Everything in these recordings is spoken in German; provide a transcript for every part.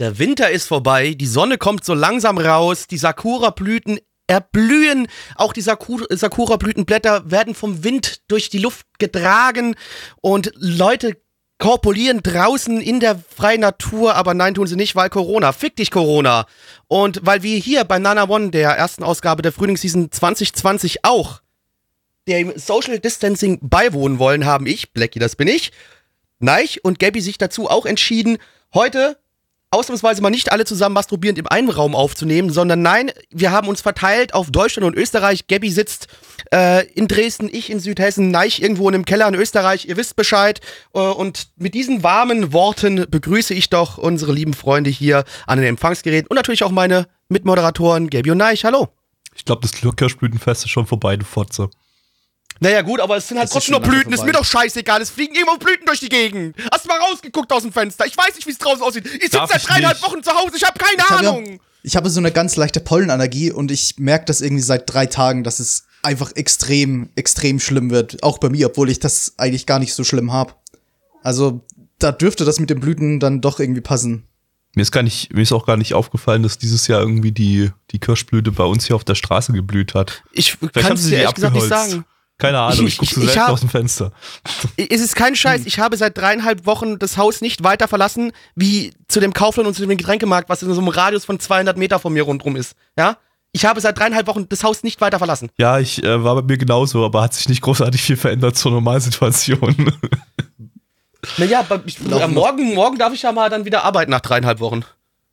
Der Winter ist vorbei, die Sonne kommt so langsam raus, die Sakura-Blüten erblühen, auch die Saku- Sakura-Blütenblätter werden vom Wind durch die Luft getragen und Leute korpulieren draußen in der freien Natur, aber nein, tun sie nicht, weil Corona. Fick dich, Corona. Und weil wir hier bei Nana One, der ersten Ausgabe der Frühlingsseason 2020 auch dem Social Distancing beiwohnen wollen, haben ich, Blackie, das bin ich, Neich und Gabby sich dazu auch entschieden, heute ausnahmsweise mal nicht alle zusammen masturbierend im einen Raum aufzunehmen, sondern nein, wir haben uns verteilt auf Deutschland und Österreich. Gabby sitzt äh, in Dresden, ich in Südhessen, Neich irgendwo in einem Keller in Österreich. Ihr wisst Bescheid. Äh, und mit diesen warmen Worten begrüße ich doch unsere lieben Freunde hier an den Empfangsgeräten und natürlich auch meine Mitmoderatoren Gabby und Neich. Hallo. Ich glaube, das Kirschblütenfest ist schon vorbei, du Fotze. Naja, gut, aber es sind halt ist trotzdem lange Blüten. Ist mir doch scheißegal. Es fliegen irgendwo Blüten durch die Gegend. Hast du mal rausgeguckt aus dem Fenster? Ich weiß nicht, wie es draußen aussieht. Ich sitze seit dreieinhalb nicht. Wochen zu Hause. Ich habe keine Ich habe, Ahnung. ja, ich habe so eine ganz leichte Pollenallergie und ich merke das irgendwie seit drei Tagen, dass es einfach extrem, extrem schlimm wird. Auch bei mir, obwohl ich das eigentlich gar nicht so schlimm habe. Also da dürfte das mit den Blüten dann doch irgendwie passen. Mir ist gar nicht, mir ist auch gar nicht aufgefallen, dass dieses Jahr irgendwie die, die Kirschblüte bei uns hier auf der Straße geblüht hat. Ich kann es sie dir ehrlich gesagt nicht sagen. Keine Ahnung, ich, Ich- gucke so ich selten hab- aus dem Fenster. Es ist kein. Scheiß. Ich habe seit dreieinhalb Wochen das Haus nicht weiter verlassen, wie zu dem Kaufland und zu dem Getränkemarkt, was in so einem Radius von 200 Meter von mir rundrum ist. Ja? Ich habe seit dreieinhalb Wochen das Haus nicht weiter verlassen. Ja, ich äh, war bei mir genauso, aber hat sich nicht großartig viel verändert zur Normalsituation. Naja, ich, ja, morgen, morgen darf ich ja mal dann wieder arbeiten nach dreieinhalb Wochen.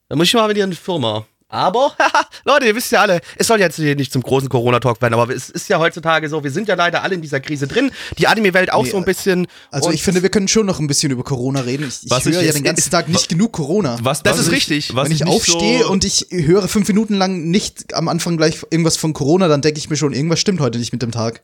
Dann muss ich mal wieder in die Firma. Aber, Leute, ihr wisst ja alle, es soll jetzt hier nicht zum großen Corona-Talk werden, aber es ist ja heutzutage so, wir sind ja leider alle in dieser Krise drin. Die Anime-Welt auch Nee, so ein bisschen. Also ich finde, wir können schon noch ein bisschen über Corona reden. Ich, ich Was höre ich ja den ganzen Tag nicht genug Corona. Was, Das was ist ich- richtig. Wenn ich nicht aufstehe so, und ich höre fünf Minuten lang nicht am Anfang gleich irgendwas von Corona, dann denke ich mir schon, irgendwas stimmt heute nicht mit dem Tag.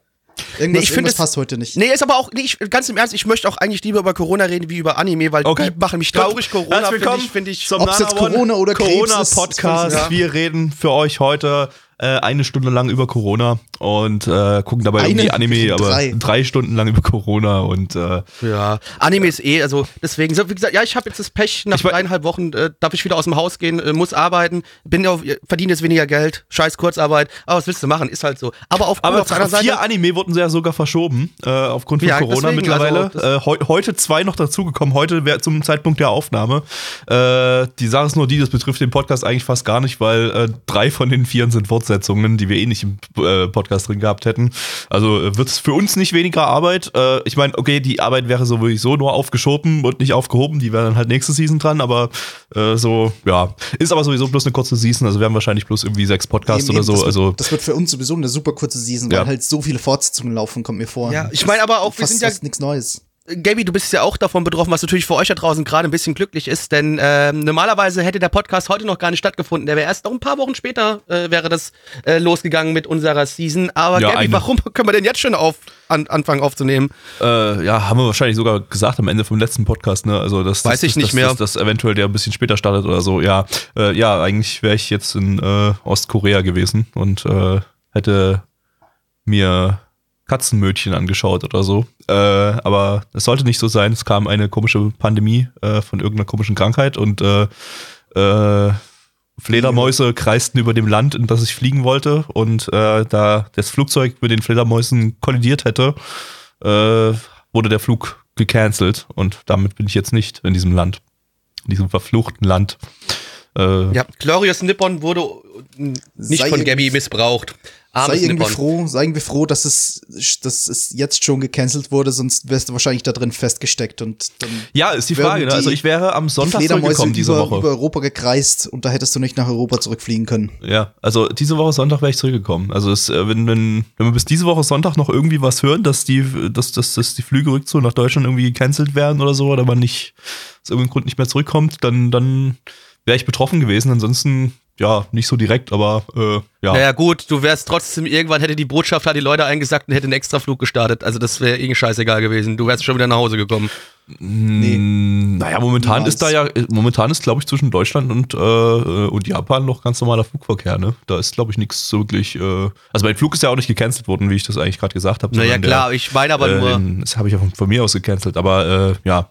Irgendwas, Nee, ich finde es- passt heute nicht. Nee, ist aber auch, nee, ich, ganz im Ernst, ich möchte auch eigentlich lieber über Corona reden wie über Anime, weil Okay. die machen mich traurig. Corona Herzlich finde willkommen ich, finde ich. zum Ob's jetzt Corona oder Krebs Corona ist, ist Podcast. völlig- Wir reden für euch heute äh, eine Stunde lang über Corona und äh, gucken dabei Eine? irgendwie Anime, aber drei. drei. Stunden lang über Corona und äh, Ja, Anime ist eh, also deswegen, so, wie gesagt, ja, ich habe jetzt das Pech, nach Ich dreieinhalb Wochen äh, darf ich wieder aus dem Haus gehen, äh, muss arbeiten, bin auf, verdiene jetzt weniger Geld, scheiß Kurzarbeit, aber was willst du machen, ist halt so. Aber auf, Aber auf vier Seite, Anime wurden ja sogar verschoben, äh, aufgrund von Ja, Corona deswegen, mittlerweile. also äh, heu heute zwei noch dazugekommen, heute wär zum Zeitpunkt der Aufnahme. Äh, die Sache ist nur die, das betrifft den Podcast eigentlich fast gar nicht, weil äh, drei von den vieren sind Fortsetzungen, die wir eh nicht im äh, Podcast drin gehabt hätten. Also äh, wird es für uns nicht weniger Arbeit. Äh, ich meine, okay, die Arbeit wäre sowieso nur aufgeschoben und nicht aufgehoben, die wäre dann halt nächste Season dran, aber äh, so, ja. Ist aber sowieso bloß eine kurze Season, also wir haben wahrscheinlich bloß irgendwie sechs Podcasts Eben, oder eben, so. das, also wird, das wird für uns sowieso eine super kurze Season, Ja. weil halt so viele Fortsetzungen laufen, kommt mir vor. Ja, ich meine aber auch, wir fast, sind ja- nichts Neues. Gaby, du bist ja auch davon betroffen, was natürlich für euch da draußen gerade ein bisschen glücklich ist, denn ähm, normalerweise hätte der Podcast heute noch gar nicht stattgefunden. Der wäre erst noch ein paar Wochen später äh, wäre das äh, losgegangen mit unserer Season. Aber Ja, Gaby, warum können wir denn jetzt schon auf an, anfangen aufzunehmen? Äh, ja, haben wir wahrscheinlich sogar gesagt am Ende vom letzten Podcast, ne? Also das Weiß das, ich das, nicht mehr. Das, das eventuell der ein bisschen später startet oder so. Ja, äh, ja, eigentlich wäre ich jetzt in äh, Ostkorea gewesen und äh, hätte mir Katzenmödchen angeschaut oder so. Äh, aber es sollte nicht so sein. Es kam eine komische Pandemie äh, von irgendeiner komischen Krankheit und äh, äh, Fledermäuse kreisten über dem Land, in das ich fliegen wollte. Und äh, da das Flugzeug mit den Fledermäusen kollidiert hätte, äh, wurde der Flug gecancelt. Und damit bin ich jetzt nicht in diesem Land. In diesem verfluchten Land. Äh, Ja, Glorious Nippon wurde nicht von Gaby missbraucht. Sei Armes irgendwie froh, sei irgendwie froh, dass es, dass es jetzt schon gecancelt wurde, sonst wärst du wahrscheinlich da drin festgesteckt und dann Ja, ist die Frage. Ne? die- Also ich wäre am die Sonntag Fledermäuse zurückgekommen diese über, Woche. über Europa gekreist und da hättest du nicht nach Europa zurückfliegen können. Ja, also diese Woche Sonntag wäre ich zurückgekommen. Also es, äh, wenn, wenn, wenn wir bis diese Woche Sonntag noch irgendwie was hören, dass die, dass, dass, dass die Flüge rückzu nach Deutschland irgendwie gecancelt werden oder so, oder man nicht, aus irgendeinem Grund nicht mehr zurückkommt, dann, dann wäre ich betroffen gewesen. Ansonsten, ja, nicht so direkt, aber äh, ja. Naja, gut, du wärst trotzdem, irgendwann hätte die Botschaft die Leute eingesackt und hätte einen Extraflug gestartet. Also das wäre irgendwie scheißegal gewesen. Du wärst schon wieder nach Hause gekommen. Nee. Naja, momentan Niemals. ist da ja, momentan ist, glaube ich, zwischen Deutschland und, äh, und Japan noch ganz normaler Flugverkehr, ne? Da ist, glaube ich, nichts so wirklich. Äh, also mein Flug ist ja auch nicht gecancelt worden, wie ich das eigentlich gerade gesagt habe. Naja, klar, ich meine aber äh, nur. den- Das habe ich ja von, von mir aus gecancelt, aber äh, ja.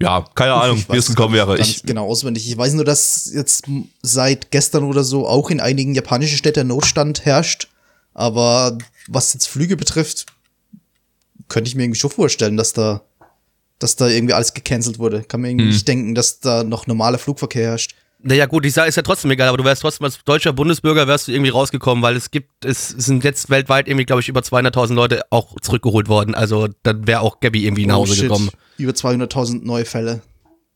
Ja, keine Ahnung, wie es gekommen wäre. Ich, genau auswendig. Ich weiß nur, dass jetzt seit gestern oder so auch in einigen japanischen Städten Notstand herrscht. Aber was jetzt Flüge betrifft, könnte ich mir irgendwie schon vorstellen, dass da, dass da irgendwie alles gecancelt wurde. Kann mir irgendwie Hm. nicht denken, dass da noch normaler Flugverkehr herrscht. Naja, gut, die Sache ist ja trotzdem egal, aber du wärst trotzdem als deutscher Bundesbürger wärst du irgendwie rausgekommen, weil es gibt, es sind jetzt weltweit irgendwie, glaube ich, über 200.000 Leute auch zurückgeholt worden. Also dann wäre auch Gabby irgendwie nach Oh, Hause shit. gekommen. Über 200.000 neue Fälle.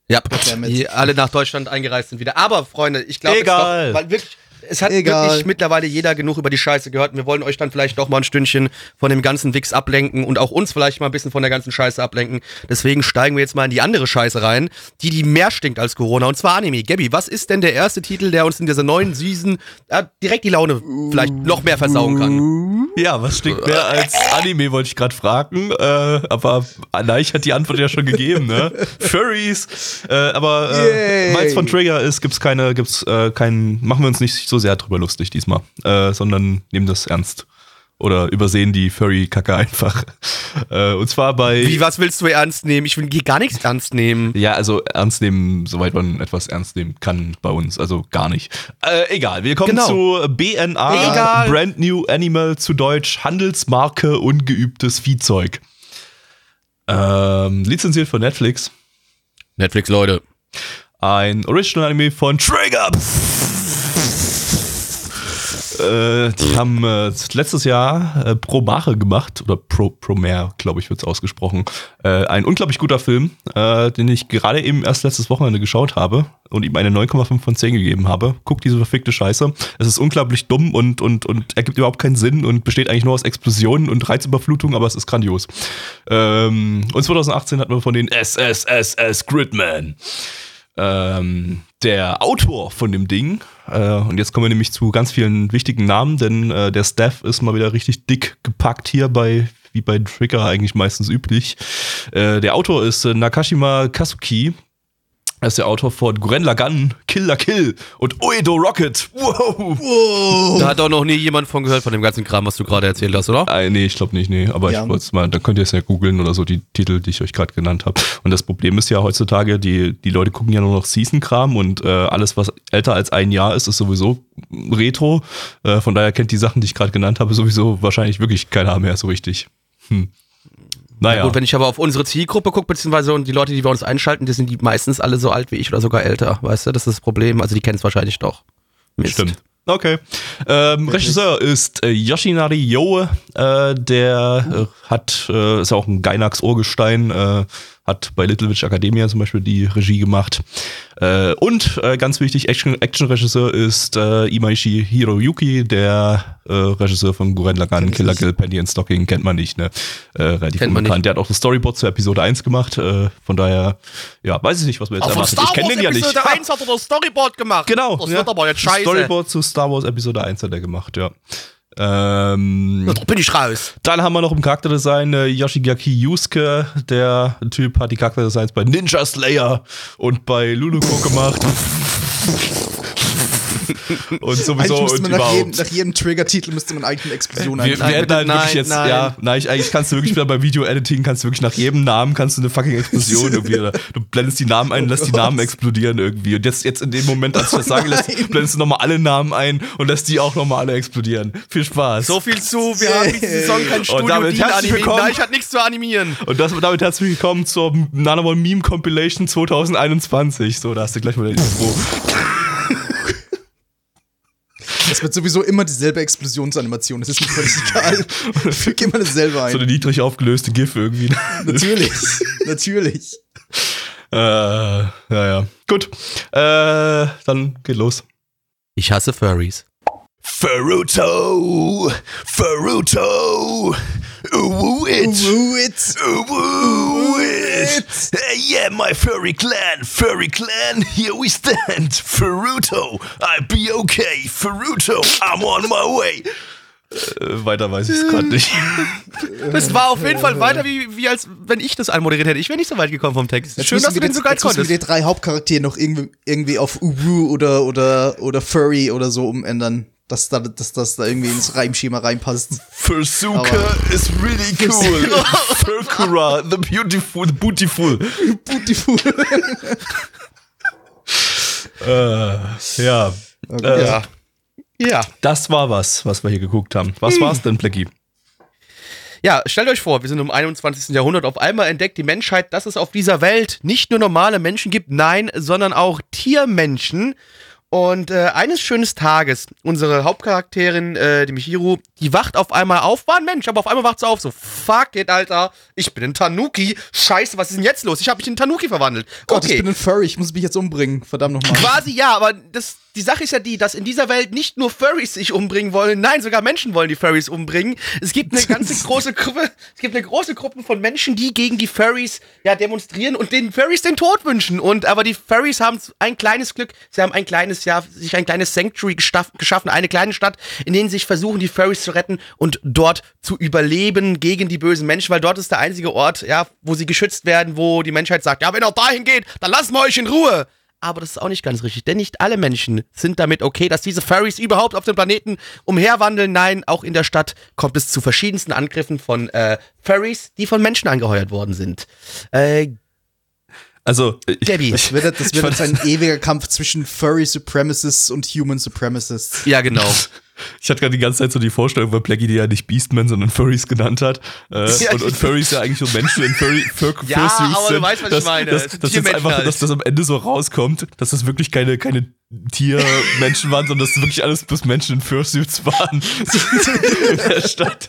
Ja, die alle nach Deutschland eingereist sind wieder. Aber Freunde, ich glaube, Egal. weil wirklich, es hat Egal. wirklich mittlerweile jeder genug über die Scheiße gehört. Wir wollen euch dann vielleicht doch mal ein Stündchen von dem ganzen Wix ablenken und auch uns vielleicht mal ein bisschen von der ganzen Scheiße ablenken. Deswegen steigen wir jetzt mal in die andere Scheiße rein, die die mehr stinkt als Corona und zwar Anime. Gabby, was ist denn der erste Titel, der uns in dieser neuen Season äh, direkt die Laune vielleicht noch mehr versauen kann? ja, was stinkt mehr als Anime, wollte ich gerade fragen. Äh, aber Neich hat die Antwort ja schon gegeben, ne? Furries. Äh, aber äh, es von Trigger ist, gibt's keine, gibt's äh, keinen, machen wir uns nicht so sehr drüber lustig diesmal, äh, sondern nehmen das ernst. Oder übersehen die Furry-Kacke einfach. Äh, und zwar bei. Wie, was willst du ernst nehmen? Ich will hier gar nichts ernst nehmen. Ja, also ernst nehmen, soweit man etwas ernst nehmen kann bei uns, also gar nicht. Äh, egal, wir kommen Genau. zu BNA, Egal. Brand New Animal zu Deutsch, Handelsmarke ungeübtes Viehzeug. Ähm, lizenziert von Netflix. Netflix, Leute. Ein Original Anime von Trigger. Äh, die haben äh, letztes Jahr äh, Promare gemacht, oder Pro, Promare, glaube ich, wird es ausgesprochen. Äh, ein unglaublich guter Film, äh, den ich gerade eben erst letztes Wochenende geschaut habe und ihm eine 9,5 von 10 gegeben habe. Guck diese verfickte Scheiße. Es ist unglaublich dumm und, und, und ergibt überhaupt keinen Sinn und besteht eigentlich nur aus Explosionen und Reizüberflutung, aber es ist grandios. Ähm, und 2018 hatten wir von den SSSS Gridman ähm, der Autor von dem Ding, äh, und jetzt kommen wir nämlich zu ganz vielen wichtigen Namen, denn äh, der Staff ist mal wieder richtig dick gepackt hier bei, wie bei Trigger eigentlich meistens üblich. Äh, der Autor ist äh, Nakashima Kasuki. Er ist der Autor von Guren Lagann, Kill la Kill und Oedo Rocket. Wow! Da hat auch noch nie jemand von gehört, von dem ganzen Kram, was du gerade erzählt hast, oder? Äh, nee, ich glaube nicht, nee. Aber Ja. ich wollte es mal, dann könnt ihr es ja googeln oder so, die Titel, die ich euch gerade genannt habe. Und das Problem ist ja heutzutage, die, die Leute gucken ja nur noch Season-Kram und äh, alles, was älter als ein Jahr ist, ist sowieso Retro. Äh, von daher kennt die Sachen, die ich gerade genannt habe, sowieso wahrscheinlich wirklich keiner mehr so richtig. Hm. Naja. Gut, wenn ich aber auf unsere Zielgruppe gucke, beziehungsweise und die Leute, die wir uns einschalten, die sind die meistens alle so alt wie ich oder sogar älter, weißt du? Das ist das Problem. Also die kennen es wahrscheinlich doch. Mist. Stimmt. Okay. Ähm, Regisseur ist äh, Yoshinari Yoe. Äh, der äh, hat, äh, ist auch ein Gainax-Urgestein, äh, hat bei Little Witch Academia zum Beispiel die Regie gemacht. Äh, und äh, ganz wichtig, Action- Action-Regisseur ist äh, Imaishi Hiroyuki, der äh, Regisseur von Guren Lagann, ich Killer. Kill, Penny and Stocking, kennt man nicht, ne? Äh, relativ Kennt man unbekannt. nicht. Der hat auch das Storyboard zur Episode 1 gemacht. Äh, von daher, ja, weiß ich nicht, was wir jetzt erwartet. Ich kenne den ja nicht. Episode 1 hat er das Storyboard gemacht. Genau. Das ja. wird aber jetzt scheiße. Storyboard zu Star Wars Episode 1 hat er gemacht, ja. Ähm, Da bin ich raus. dann haben wir noch im Charakterdesign äh, Yoshigaki Yusuke. Der Typ hat die Charakterdesigns bei Ninja Slayer und bei Luluko gemacht. und sowieso und man nach jedem, überhaupt. nach jedem Trigger-Titel müsste man eigentlich eine Explosion Wir, wir Nein, hätten halt wirklich nein, jetzt, nein. ja, nein, ich, eigentlich kannst du wirklich wieder bei Video-Editing, kannst du wirklich nach jedem Namen kannst du eine fucking Explosion irgendwie, oder du blendest die Namen ein, lässt die Gott. Namen explodieren irgendwie. Und jetzt, jetzt in dem Moment, als du das sagen lässt, nein. blendest du nochmal alle Namen ein und lässt die auch nochmal alle explodieren. Viel Spaß. So viel zu, wir haben diese Saison kein Studio, damit die herzlich animieren. willkommen. Nein, ich hat nichts zu animieren. Und das, damit herzlich willkommen zur Nanamon Meme Compilation 2021. So, da hast du gleich mal den Intro. Es wird sowieso immer dieselbe Explosionsanimation. Es ist mir völlig egal. Füg immer dasselbe ein. So eine niedrig aufgelöste GIF irgendwie. natürlich. natürlich. äh, ja, ja. Gut. Äh, dann geht los. Ich hasse Furries. Ferruto! Ferruto! Uwu it! Ooh, it's, Uwu it! Hey, yeah, my furry clan, furry clan, here we stand. Furuto, I'll be okay. Furuto, I'm on my way. Äh, weiter weiß ich es gerade nicht. Das war auf jeden Fall weiter, wie, wie als wenn ich das anmoderiert hätte. Ich wäre nicht so weit gekommen vom Text. Jetzt Schön, dass du wir den die- so geil jetzt müssen wir konntest. die drei Hauptcharaktere noch irgendwie, irgendwie auf Uwu oder, oder, oder Furry oder so umändern. Dass, da, dass das da irgendwie ins Reimschema reinpasst. Fursuka Aber- is really cool. Furkura, the beautiful, the beautiful. Beautiful. Äh, ja. Äh, Ja. Ja. Das war was, was wir hier geguckt haben. Hm. Was war's denn, Blackie? Ja, stellt euch vor, wir sind im 21. Jahrhundert. Auf einmal entdeckt die Menschheit, dass es auf dieser Welt nicht nur normale Menschen gibt, nein, sondern auch Tiermenschen. Und äh, eines schönen Tages, unsere Hauptcharakterin, äh, die Michiru, die wacht auf einmal auf, war ein Mensch, aber auf einmal wacht sie auf, so, fuck it, Alter, ich bin ein Tanuki, scheiße, was ist denn jetzt los? Ich habe mich in einen Tanuki verwandelt. Gott, ich bin ein Furry, ich muss mich jetzt umbringen. Verdammt nochmal. Quasi ja, aber das, die Sache ist ja die, dass in dieser Welt nicht nur Furries sich umbringen wollen, nein, sogar Menschen wollen die Furries umbringen. Es gibt eine ganze große Gruppe, es gibt eine große Gruppe von Menschen, die gegen die Furries ja demonstrieren und den Furries den Tod wünschen. Und aber die Furries haben ein kleines Glück, sie haben ein kleines ja, sich ein kleines Sanctuary geschaffen, eine kleine Stadt, in denen sie sich versuchen, die Furries zu retten und dort zu überleben gegen die bösen Menschen, weil dort ist der einzige Ort, ja, wo sie geschützt werden, wo die Menschheit sagt, ja, wenn ihr dahin geht, dann lassen wir euch in Ruhe. Aber das ist auch nicht ganz richtig, denn nicht alle Menschen sind damit okay, dass diese Furries überhaupt auf dem Planeten umherwandeln. Nein, auch in der Stadt kommt es zu verschiedensten Angriffen von äh, Furries, die von Menschen angeheuert worden sind. Äh, Also, ich, Gabby. Das wird, das wird jetzt ein ewiger Kampf zwischen Furry Supremacists und Human Supremacists. ja, genau. ich hatte gerade die ganze Zeit so die Vorstellung, weil Blackie die ja nicht Beastmen, sondern Furries genannt hat. Äh, Ja, und, und Furries ja eigentlich nur Menschen in Furry, Fur, Ja, Fursuits aber du weißt, was ich dass, meine. Dass, dass, jetzt einfach, halt. dass das am Ende so rauskommt, dass das wirklich keine, keine Tiermenschen waren, sondern dass das wirklich alles bloß Menschen in Fursuits waren. in der Stadt.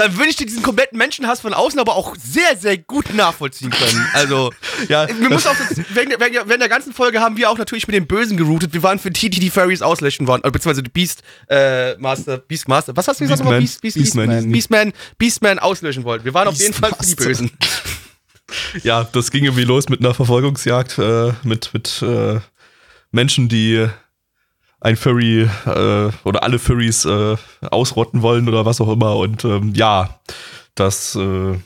Dann, würde ich dir diesen kompletten Menschenhass von außen aber auch sehr, sehr gut nachvollziehen können. Also, Ja, wir müssen auch, das, während, der- während, der- ganzen Folge haben wir auch natürlich mit den Bösen geroutet. Wir waren für die, die die Furries auslöschen wollen. Oder beziehungsweise die Beast äh, Master, Beast Master. Was hast du gesagt? Beastman. Beast, Beast, Beastman. Beastman. Beastman, Beastman auslöschen wollten. Wir waren auf jeden Fall für die. Bösen. ja, das ging irgendwie los mit einer Verfolgungsjagd äh, mit, mit äh, Menschen, die ein Furry äh, oder alle Furries äh, ausrotten wollen oder was auch immer. Und ähm, ja, das äh,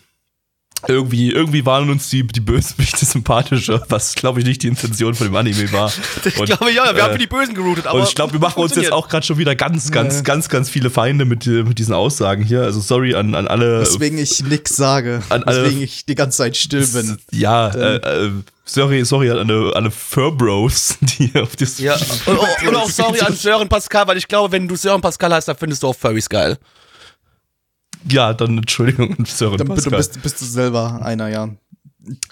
irgendwie, irgendwie waren uns die, die Bösewichte sympathischer, was glaube ich nicht die Intention von dem Anime war. Ich Und, glaube, ja, wir äh, haben für die Bösen geroutet. Aber und ich glaube, wir machen uns jetzt auch gerade schon wieder ganz, ganz, Ja. ganz, ganz viele Feinde mit, mit diesen Aussagen hier. Also sorry an, an alle. Weswegen ich nix sage. An alle- Weswegen ich die ganze Zeit still bin. Ja, äh, äh, sorry, sorry an alle, alle Furbros, die auf das. Ja, und, und, und auch sorry an Sören Pascal, weil ich glaube, wenn du Sören Pascal heißt, dann findest du auch Furries geil. Ja, dann Entschuldigung Sören Dann bist, du- Pascal. bist, bist du selber einer, ja.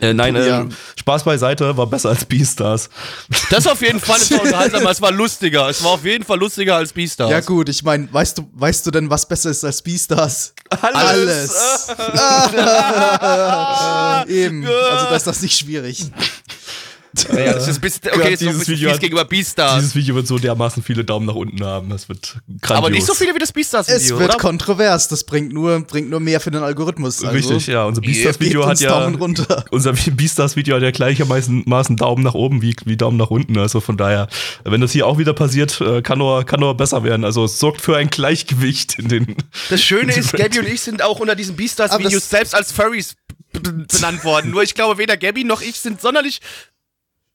Äh, nein, äh, Ja. Spaß beiseite, war besser als Beastars. Das auf jeden Fall, es war unterhaltsamer, es war lustiger. Es war auf jeden Fall lustiger als Beastars. Ja gut, ich meine, weißt du, weißt du denn, was besser ist als Beastars? Alles. Alles. Eben. Also da ist das nicht schwierig. Ja, das ist ein bisschen, okay, Gott, ist noch ein dieses bisschen Video fies hat- gegenüber Beastars. Dieses Video wird so dermaßen viele Daumen nach unten haben. Das wird grandios. Aber nicht so viele wie das Es Beastars-Video, wird oder? kontrovers. Das bringt nur, bringt nur mehr für den Algorithmus. Also, Richtig, ja. Unser Beastars-Video hat ja. Unser Beastars-Video hat ja gleichermaßen Maßen Daumen nach oben wie, wie Daumen nach unten. Also von daher, wenn das hier auch wieder passiert, äh, kann nur, kann nur besser werden. Also es sorgt für ein Gleichgewicht in den. Das Schöne ist, Gabby und ich sind auch unter diesen Beastars-Videos selbst als Furries benannt worden. Nur ich glaube, weder Gabby noch ich sind sonderlich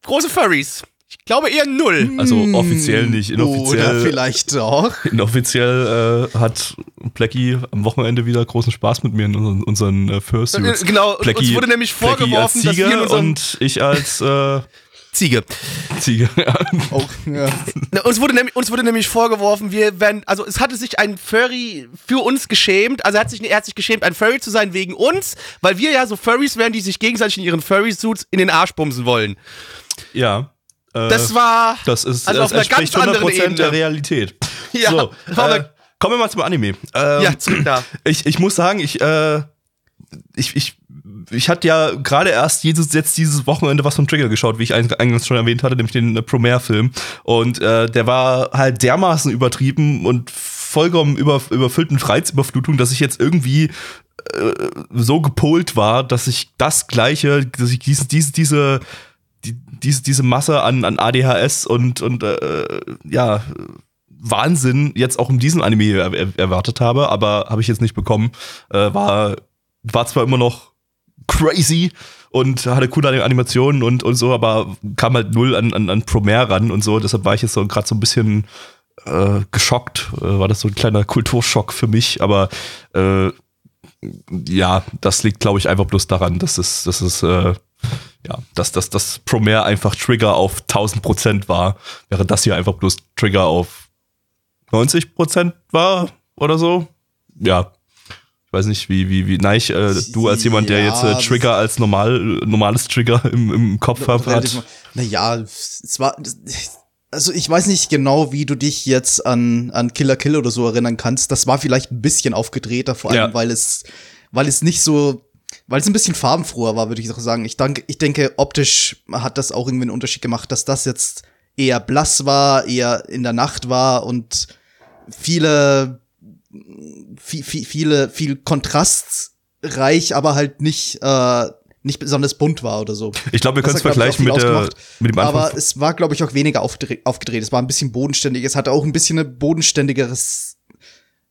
große Furries. Ich glaube eher null. Also offiziell nicht, Oder inoffiziell. vielleicht doch. Inoffiziell äh, hat Blackie am Wochenende wieder großen Spaß mit mir in unseren, unseren äh, Fursuits. Äh, genau, und uns wurde nämlich vorgeworfen, als dass wir in unserem- und ich als äh, Ziege. Ziege. Ja. Auch, ja. Uns wurde, nämlich, uns wurde nämlich vorgeworfen, wir werden, also es hatte sich ein Furry für uns geschämt, also er hat sich, er hat sich geschämt, ein Furry zu sein wegen uns, weil wir ja so Furries wären, die sich gegenseitig in ihren Furry-Suits in den Arsch bumsen wollen. Ja. Äh, Das war, das ist also das auf einer ganz anderen 100% der Ebene. Realität. Ja, so, aber- äh, kommen wir mal zum Anime. Ähm, ja, zurück da. ich, ich muss sagen, ich, äh, ich, ich, ich hatte ja gerade erst dieses, jetzt dieses Wochenende was von Trigger geschaut, wie ich eing- eingangs schon erwähnt hatte, nämlich den äh, Premiere-Film. Und äh, der war halt dermaßen übertrieben und vollkommen über, überfüllt mit Reizüberflutung, dass ich jetzt irgendwie äh, so gepolt war, dass ich das gleiche, dass ich diese, diese, diese, die, diese, diese Masse an, an ADHS und, und äh, ja, Wahnsinn jetzt auch in diesem Anime er, er, erwartet habe, aber habe ich jetzt nicht bekommen. Äh, war, war zwar immer noch crazy und hatte coole Animationen und, und so, aber kam halt null an, an, an Promare ran und so. Deshalb war ich jetzt so gerade so ein bisschen äh, geschockt. Äh, war das so ein kleiner Kulturschock für mich, aber äh, ja, das liegt, glaube ich, einfach bloß daran, dass es, dass es, äh, ja, dass, dass das Promare einfach Trigger auf 1000 Prozent war, während das hier einfach bloß Trigger auf 90 Prozent war oder so. Ja. Ich weiß nicht, wie, wie, wie, nein, ich, äh, du als jemand, der Ja, jetzt äh, Trigger als normal, normales Trigger im, im Kopf hat. Naja, es war. Also ich weiß nicht genau, wie du dich jetzt an, an Killer Kill oder so erinnern kannst. Das war vielleicht ein bisschen aufgedrehter, vor allem Ja. weil es, weil es nicht so, weil es ein bisschen farbenfroher war, würde ich auch sagen. Ich, dank, ich denke, optisch hat das auch irgendwie einen Unterschied gemacht, dass das jetzt eher blass war, eher in der Nacht war und viele, viel, viel, viele, viel kontrastreich, aber halt nicht, äh, nicht besonders bunt war oder so. Ich glaube, wir können es vergleichen mit, der, mit dem Anfang. Aber es war, glaube ich, auch weniger aufgedreht, aufgedreht. Es war ein bisschen bodenständig. Es hatte auch ein bisschen ein bodenständigeres,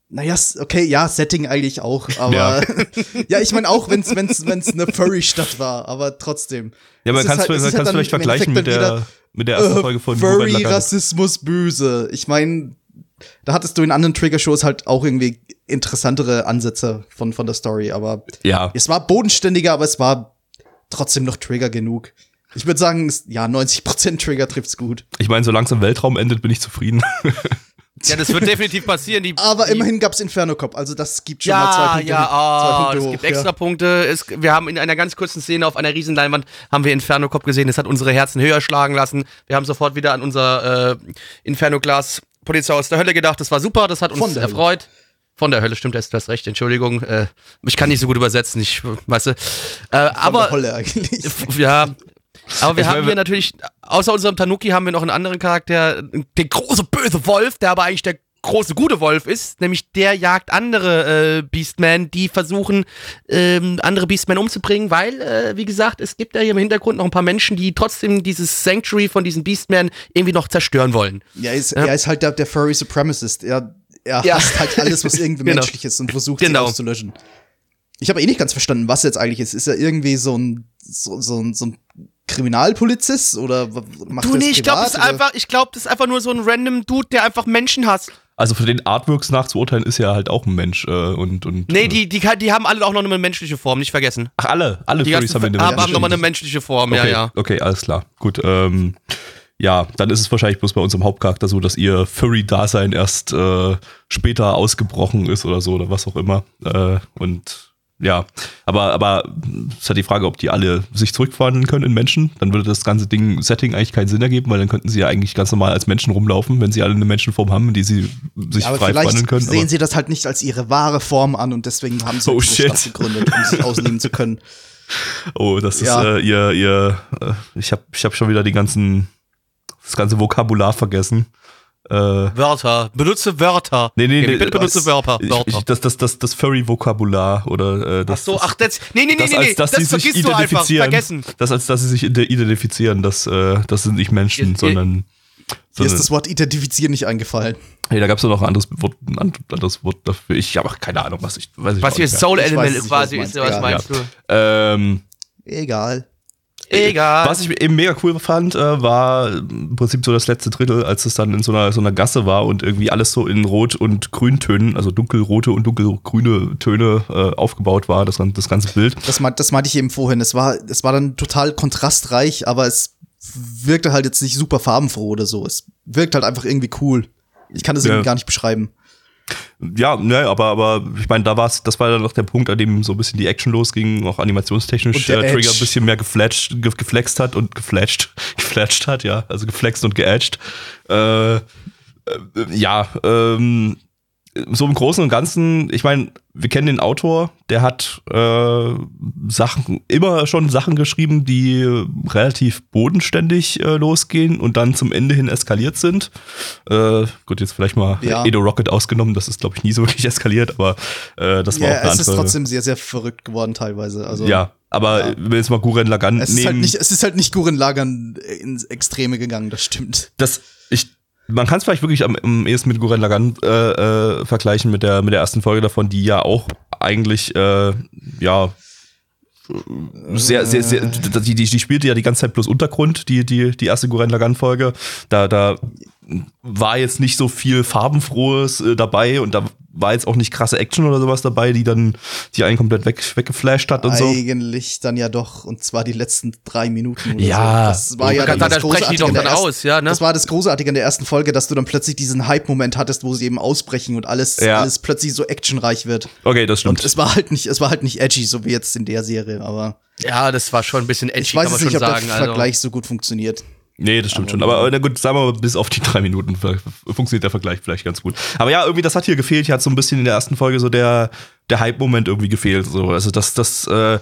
naja, okay, ja, Setting eigentlich auch. Aber Ja. ja, ich meine auch, wenn es wenn's, wenn's eine Furry-Stadt war, aber trotzdem. ja, aber kannst halt- kannst halt du vielleicht vergleichen mit der, mit der ersten Äh, Folge von Furry. Rassismus, böse. Ich meine, da hattest du in anderen Trigger-Shows halt auch irgendwie interessantere Ansätze von, von der Story, aber Ja, es war bodenständiger, aber es war trotzdem noch Trigger genug. Ich würde sagen, ja, 90% Trigger trifft's gut. ich meine, solange es im Weltraum endet, bin ich zufrieden. Ja, das wird definitiv passieren. Die, Aber die, immerhin gab's Inferno Cop, also das gibt schon mal zwei Ja, Punkte, ja, zwei oh, Punkte es hoch. gibt extra ja. Punkte. Es, wir haben in einer ganz kurzen Szene auf einer riesen Leinwand haben wir Inferno Cop gesehen. Das hat unsere Herzen höher schlagen lassen. Wir haben sofort wieder an unser äh, Inferno Glas Polizei aus der Hölle gedacht. Das war super, das hat uns Hölle. Von der Hölle, stimmt, du hast du hast recht, Entschuldigung. Äh, ich kann nicht so gut übersetzen, ich, weißt du. Äh, aber Holle eigentlich. ja. Aber wir Ich haben meine, hier natürlich, außer unserem Tanuki haben wir noch einen anderen Charakter, den große böse Wolf, der aber eigentlich der große gute Wolf ist, nämlich der jagt andere äh, Beastmen, die versuchen, ähm, andere Beastmen umzubringen, weil, äh, wie gesagt, es gibt ja hier im Hintergrund noch ein paar Menschen, die trotzdem dieses Sanctuary von diesen Beastmen irgendwie noch zerstören wollen. Ja, er ist, er ist halt der, der Furry Supremacist. Er, er Ja. hasst halt alles, was irgendwie Genau. menschlich ist und versucht, Genau. auszulöschen. Ich habe eh nicht ganz verstanden, was jetzt eigentlich ist. Ist er irgendwie so ein, so, so ein, so ein Kriminalpolizist oder macht Du, er nee, das ich glaube, das ist einfach, ich glaube, das ist einfach nur so ein random Dude, der einfach Menschen hasst. Also für den Artworks nach zu urteilen, ist ja halt auch ein Mensch. Äh, und, und, Nee, äh, die, die, die haben alle auch noch eine menschliche Form, nicht vergessen. Ach, alle, alle Die Furries haben haben, eine haben, Mensch- nochmal eine menschliche Form, okay, ja, ja. Okay, alles klar. Gut, ähm, ja, dann ist es wahrscheinlich bloß bei unserem Hauptcharakter so, dass ihr Furry-Dasein erst äh, später ausgebrochen ist oder so oder was auch immer. Äh, und ja, aber, aber es ist halt die Frage, ob die alle sich zurückverwandeln können in Menschen. Dann würde das ganze Ding, Setting eigentlich keinen Sinn ergeben, weil dann könnten sie ja eigentlich ganz normal als Menschen rumlaufen, wenn sie alle eine Menschenform haben, in die sie sich Ja, aber frei vielleicht verwandeln können. sehen aber- sie das halt nicht als ihre wahre Form an und deswegen haben sie Oh. Stadt gegründet, um sich ausleben zu können. Oh, das ist Ja. äh, ihr, ihr, äh, ich habe ich hab schon wieder die ganzen, das ganze Vokabular vergessen. Äh, Wörter. Benutze Wörter. nee, nee, Okay, nee. Bitte benutze das- Wörter. Ich, ich, das, das, das, das Furry-Vokabular oder äh, das, ach so, das, ach, das. Nee, nee, nee, das, nee, als nee. dass Das sie sich vergisst du einfach. identifizieren. Vergessen. Das als dass sie sich ide- identifizieren, das, äh, das sind nicht Menschen, Ihr- sondern. Mir ist das Wort identifizieren nicht eingefallen. hey, da gab es ja noch ein anderes Wort, ein anderes Wort dafür. Ich habe keine Ahnung, was ich weiß ich Was hier. Soul Ich weiß Element quasi was ist, was meinst. meinst du? Ähm, Egal. Egal. Was ich eben mega cool fand, äh, war im Prinzip so das letzte Drittel, als es dann in so einer, so einer Gasse war und irgendwie alles so in Rot- und Grüntönen, also dunkelrote und dunkelgrüne Töne äh, aufgebaut war, das, das ganze Bild. Das, das meinte ich eben vorhin. Es war, es war dann total kontrastreich, aber es wirkte halt jetzt nicht super farbenfroh oder so. Es wirkt halt einfach irgendwie cool. Ich kann das Ja. irgendwie gar nicht beschreiben. Ja, ne, aber, aber ich meine, da war's, das war dann noch der Punkt, an dem so ein bisschen die Action losging, auch animationstechnisch äh, Trigger ein bisschen mehr geflatscht, ge geflext hat und geflatscht, geflatscht hat, ja, also geflext und geedged. Äh, äh, ja, ähm, so im Großen und Ganzen, ich meine, wir kennen den Autor, der hat äh, Sachen, immer schon Sachen geschrieben, die relativ bodenständig äh, losgehen und dann zum Ende hin eskaliert sind. Äh, gut, jetzt vielleicht mal Ja. Edo Rocket ausgenommen, das ist, glaube ich, nie so wirklich eskaliert, aber äh, das war Ja, auch eine es ist andere. trotzdem sehr, sehr verrückt geworden teilweise. Also, ja, aber Ja. wenn wir jetzt mal Guren Lagan Es nehmen, ist, halt nicht, es ist halt nicht Guren Lagern ins Extreme gegangen, das stimmt. das, ich, man kann es vielleicht wirklich am, am ehesten mit Guren Lagan äh, äh, vergleichen mit der, mit der ersten Folge davon, die ja auch eigentlich, äh, ja, sehr, sehr, sehr, die, die, die spielte ja die ganze Zeit bloß Untergrund, die, die, die erste Guren Lagan-Folge. Da, da war jetzt nicht so viel Farbenfrohes äh, dabei und da war jetzt auch nicht krasse Action oder sowas dabei, die dann die einen komplett weg, weggeflasht hat und so. Eigentlich dann ja doch, und zwar die letzten drei Minuten. Oder Ja. So. Das war Ja, dann, das Großartige doch in der dann ersten- aus, ja, ne? Das war das Großartige in der ersten Folge, dass du dann plötzlich diesen Hype-Moment hattest, wo sie eben ausbrechen und alles, Ja. alles plötzlich so actionreich wird. Okay, das stimmt. Und es war halt nicht, es war halt nicht edgy, so wie jetzt in der Serie, aber ja, das war schon ein bisschen edgy, ich weiß kann man nicht, schon ob sagen. der Also. Vergleich so gut funktioniert. Nee, das stimmt schon. Aber, na gut, sagen wir mal, bis auf die drei Minuten funktioniert der Vergleich vielleicht ganz gut. Aber ja, irgendwie, das hat hier gefehlt. Hier hat so ein bisschen in der ersten Folge so der, der Hype-Moment irgendwie gefehlt. So. Also das, das, äh,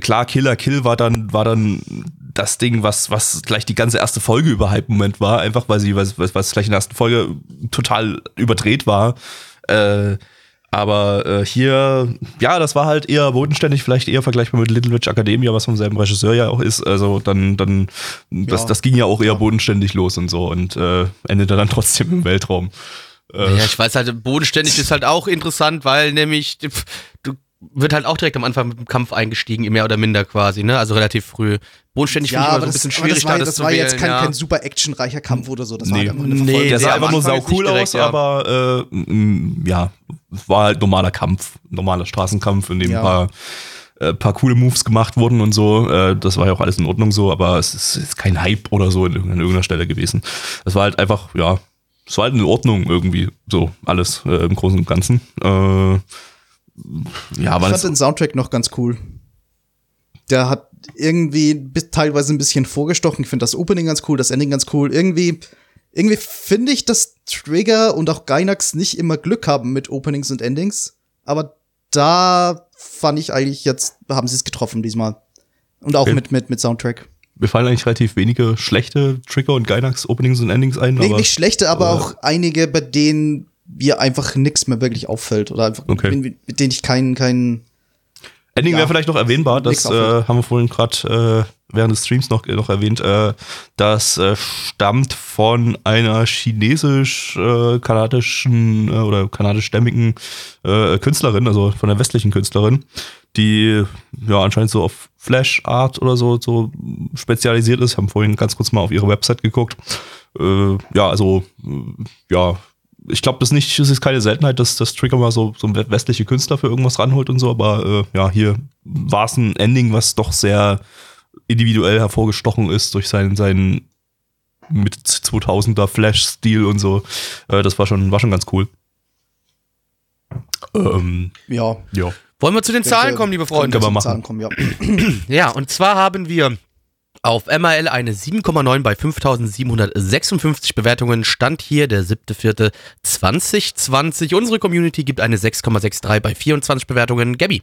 klar, Killer Kill war dann, war dann das Ding, was, was gleich die ganze erste Folge über Hype-Moment war, einfach weil sie, was, was, was gleich in der ersten Folge total überdreht war. Äh, aber äh, hier, ja, das war halt eher bodenständig, vielleicht eher vergleichbar mit Little Witch Academia, was vom selben Regisseur ja auch ist. Also dann, dann, das, Ja. das ging ja auch eher bodenständig los und so und äh, endete dann trotzdem im Weltraum. Äh, Ja, ich weiß halt, bodenständig ist halt auch interessant, weil nämlich du wird halt auch direkt am Anfang mit dem Kampf eingestiegen, mehr oder minder quasi, ne? Also relativ früh. Bodenständig finde ich immer so ein bisschen aber schwierig, das war, da das das war wählen, jetzt kein, ja. kein super actionreicher Kampf oder so. Das war Nee. halt einfach eine Nee, Verfolgung. der sah einfach nur sau cool direkt, aus, ja. aber äh, ja, war halt normaler Kampf, normaler Straßenkampf, in dem Ja. ein paar, äh, paar coole Moves gemacht wurden und so. Äh, das war ja auch alles in Ordnung so, aber es ist jetzt kein Hype oder so in, an irgendeiner Stelle gewesen. Das war halt einfach, ja, es war halt in Ordnung irgendwie, so alles äh, im Großen und Ganzen. Äh, ja, Ich fand den Soundtrack noch ganz cool. Der hat irgendwie bis, teilweise ein bisschen vorgestochen. Ich finde das Opening ganz cool, das Ending ganz cool. Irgendwie, irgendwie finde ich, dass Trigger und auch Gainax nicht immer Glück haben mit Openings und Endings. Aber da fand ich eigentlich jetzt, haben sie es getroffen diesmal. Und auch Okay. mit, mit, mit Soundtrack. mir fallen eigentlich relativ wenige schlechte Trigger und Gainax Openings und Endings ein, Nee, aber nicht schlechte, aber aber- auch einige, bei denen mir einfach nichts mehr wirklich auffällt. Oder einfach, Okay. mit, mit denen ich keinen, keinen, Ending Ja. wäre vielleicht noch erwähnbar, das äh, haben wir vorhin gerade äh, während des Streams noch, noch erwähnt. Äh, das äh, stammt von einer chinesisch-kanadischen äh, oder kanadischstämmigen äh, Künstlerin, also von der westlichen Künstlerin, die ja anscheinend so auf Flash Art oder so, so spezialisiert ist. Haben vorhin ganz kurz mal auf ihre Website geguckt. Äh, ja, also äh, ja, ich glaube, das nicht, es ist keine Seltenheit, dass das Trigger mal so, so westliche Künstler für irgendwas ranholt und so, aber äh, ja, hier war es ein Ending, was doch sehr individuell hervorgestochen ist durch seinen, seinen mit 2000er Flash-Stil und so. Äh, das war schon, war schon ganz cool. Ähm, ja. ja. Wollen wir zu den Zahlen kommen, liebe Freunde? Können wir Zahlen machen. Kommen, ja. Ja, und zwar haben wir auf MRL eine 7,9 bei 5756 Bewertungen. Stand hier der 7.4.2020. Unsere Community gibt eine 6,63 bei 24 Bewertungen. Gabby.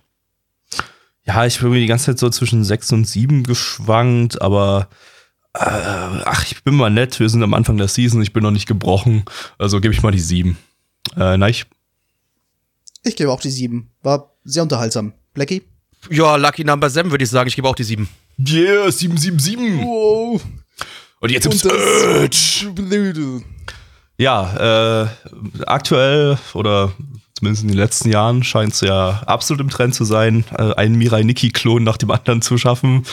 Ja, ich bin mir die ganze Zeit so zwischen 6 und 7 geschwankt, aber äh, ach, ich bin mal nett, wir sind am Anfang der Season, ich bin noch nicht gebrochen, also gebe ich mal die 7. Äh, nein, ich Ich gebe auch die sieben. War sehr unterhaltsam. Blackie? Ja, Lucky Number 7 würde ich sagen. Ich gebe auch die 7. Yeah, 777. Wow. Und jetzt Und das- Urge. Ja, äh, aktuell oder zumindest in den letzten Jahren scheint es ja absolut im Trend zu sein, äh, einen Mirai Nikki-Klon nach dem anderen zu schaffen.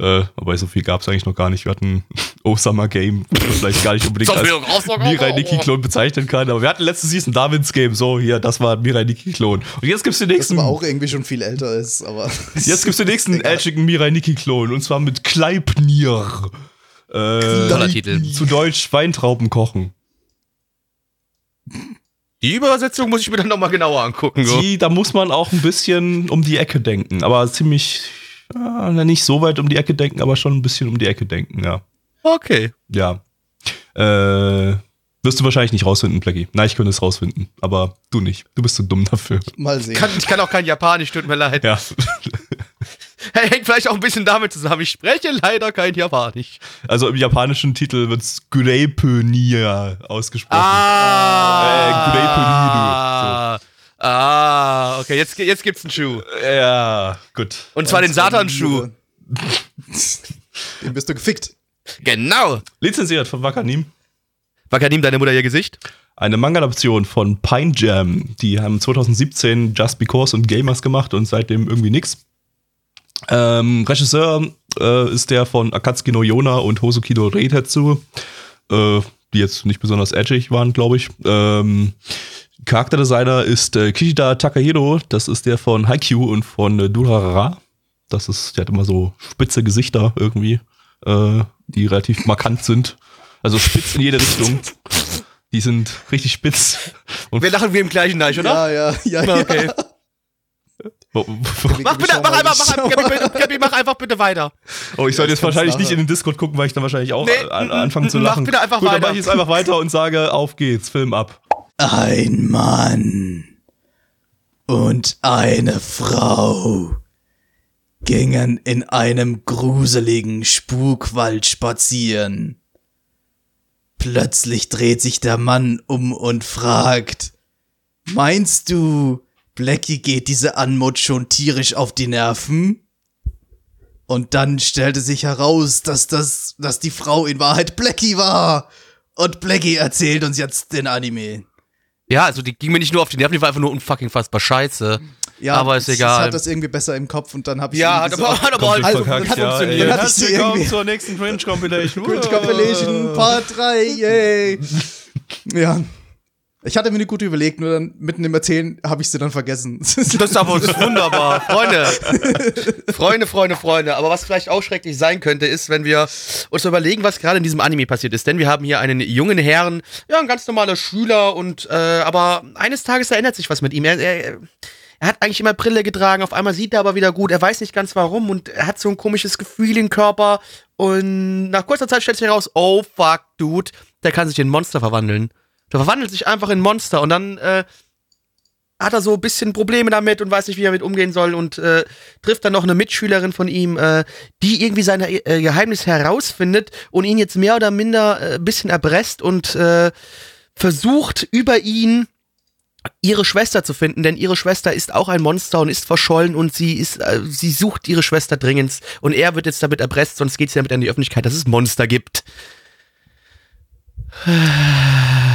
Äh, wobei so viel gab es eigentlich noch gar nicht. Wir hatten Osama Game, das man vielleicht gar nicht unbedingt als Mirai Nikki-Klon bezeichnen kann. Aber wir hatten letzte Season Darwin's Game. So, hier, das war ein Mirai Nikki-Klon. Und jetzt gibt's den Das nächsten. aber auch irgendwie schon viel älter ist, aber. Jetzt gibt's den nächsten edgigen Mirai Nikki-Klon. Und zwar mit Kleipnir. Äh, Titel. Zu Deutsch Weintrauben kochen. Die Übersetzung muss ich mir dann nochmal genauer angucken. So. Die, da muss man auch ein bisschen um die Ecke denken, aber ziemlich, äh, nicht so weit um die Ecke denken, aber schon ein bisschen um die Ecke denken, ja. Okay. Ja. Äh, Wirst du wahrscheinlich nicht rausfinden, Blackie. Nein, ich könnte es rausfinden, aber du nicht. Du bist zu dumm dafür. Mal sehen. Kann, ich kann auch kein Japanisch, tut mir leid. Ja. Hängt vielleicht auch ein bisschen damit zusammen. Ich spreche leider kein Japanisch. Also im japanischen Titel wird es Gurepenia ausgesprochen. Ah. Ah, okay, jetzt, jetzt gibt's einen Schuh. Ja, gut. Und zwar den Satan-Schuh. Den bist du gefickt. Genau. Lizenziert von Wakanim. Wakanim, deine Mutter ihr Gesicht? Eine Manga-Adaption von Pine Jam. Die haben 2017 Just Because und Gamers gemacht und seitdem irgendwie nix. Ähm, Regisseur äh, ist der von Akatsuki no Yona und Hosokido Reitetsu, äh, die jetzt nicht besonders edgy waren, glaube ich. Ähm, Charakterdesigner ist äh, Kishida Takahiro, das ist der von Haikyuu und von äh, Durarara. Das ist, der hat immer so spitze Gesichter irgendwie, äh, die relativ markant sind. Also spitz in jede Richtung. Die sind richtig spitz. Und Wir lachen wie im gleichen Neich, oder? Ja, ja, ja, ja. Okay. Wo- wo- Mach bitte, mach einfach, mach, Gabi, bitte, Gabi, mach einfach bitte weiter. Oh, ich sollte jetzt wahrscheinlich du nicht nachher. in den Discord gucken, weil ich dann wahrscheinlich auch Nee, an, mm, anfangen zu mach lachen. bitte einfach Gut, dann weiter. mache ich jetzt einfach weiter und sage, auf geht's, Film ab. Ein Mann und eine Frau gingen in einem gruseligen Spukwald spazieren. Plötzlich dreht sich der Mann um und fragt, Meinst du, Blackie geht diese Anmut schon tierisch auf die Nerven? Und dann stellte sich heraus, dass das, dass die Frau in Wahrheit Blackie war. Und Blackie erzählt uns jetzt den Anime. Ja, also die ging mir nicht nur auf die Nerven, die war einfach nur unfucking fassbar scheiße. Ja, Aber ist egal. Ich hatte das irgendwie besser im Kopf und dann habe ich Ja, hat aber, hat aber halt Also, hat dann funktioniert. dann hatte ich sie Herzlich willkommen irgendwie- zur nächsten Cringe Compilation. Cringe Compilation Part 3, yay. ja. Ich hatte mir eine gute überlegt, nur dann mitten im Erzählen habe ich sie dann vergessen. Das ist aber wunderbar. Freunde. Freunde, Freunde, Freunde. Aber was vielleicht auch schrecklich sein könnte, ist, wenn wir uns überlegen, was gerade in diesem Anime passiert ist. Denn wir haben hier einen jungen Herrn, ja, ein ganz normaler Schüler und, äh, aber eines Tages erinnert sich was mit ihm. Er, er, er hat eigentlich immer Brille getragen, auf einmal sieht er aber wieder gut. Er weiß nicht ganz warum und er hat so ein komisches Gefühl im Körper. Und nach kurzer Zeit stellt sich heraus, oh fuck, Dude, der kann sich in ein Monster verwandeln. Der verwandelt sich einfach in Monster und dann, äh, hat er so ein bisschen Probleme damit und weiß nicht, wie er damit umgehen soll und äh, trifft dann noch eine Mitschülerin von ihm, äh, die irgendwie sein äh, Geheimnis herausfindet und ihn jetzt mehr oder minder äh, ein bisschen erpresst und äh, versucht über ihn ihre Schwester zu finden, denn ihre Schwester ist auch ein Monster und ist verschollen und sie ist, äh, sie sucht ihre Schwester dringend und er wird jetzt damit erpresst, sonst geht sie damit an die Öffentlichkeit, dass es Monster gibt.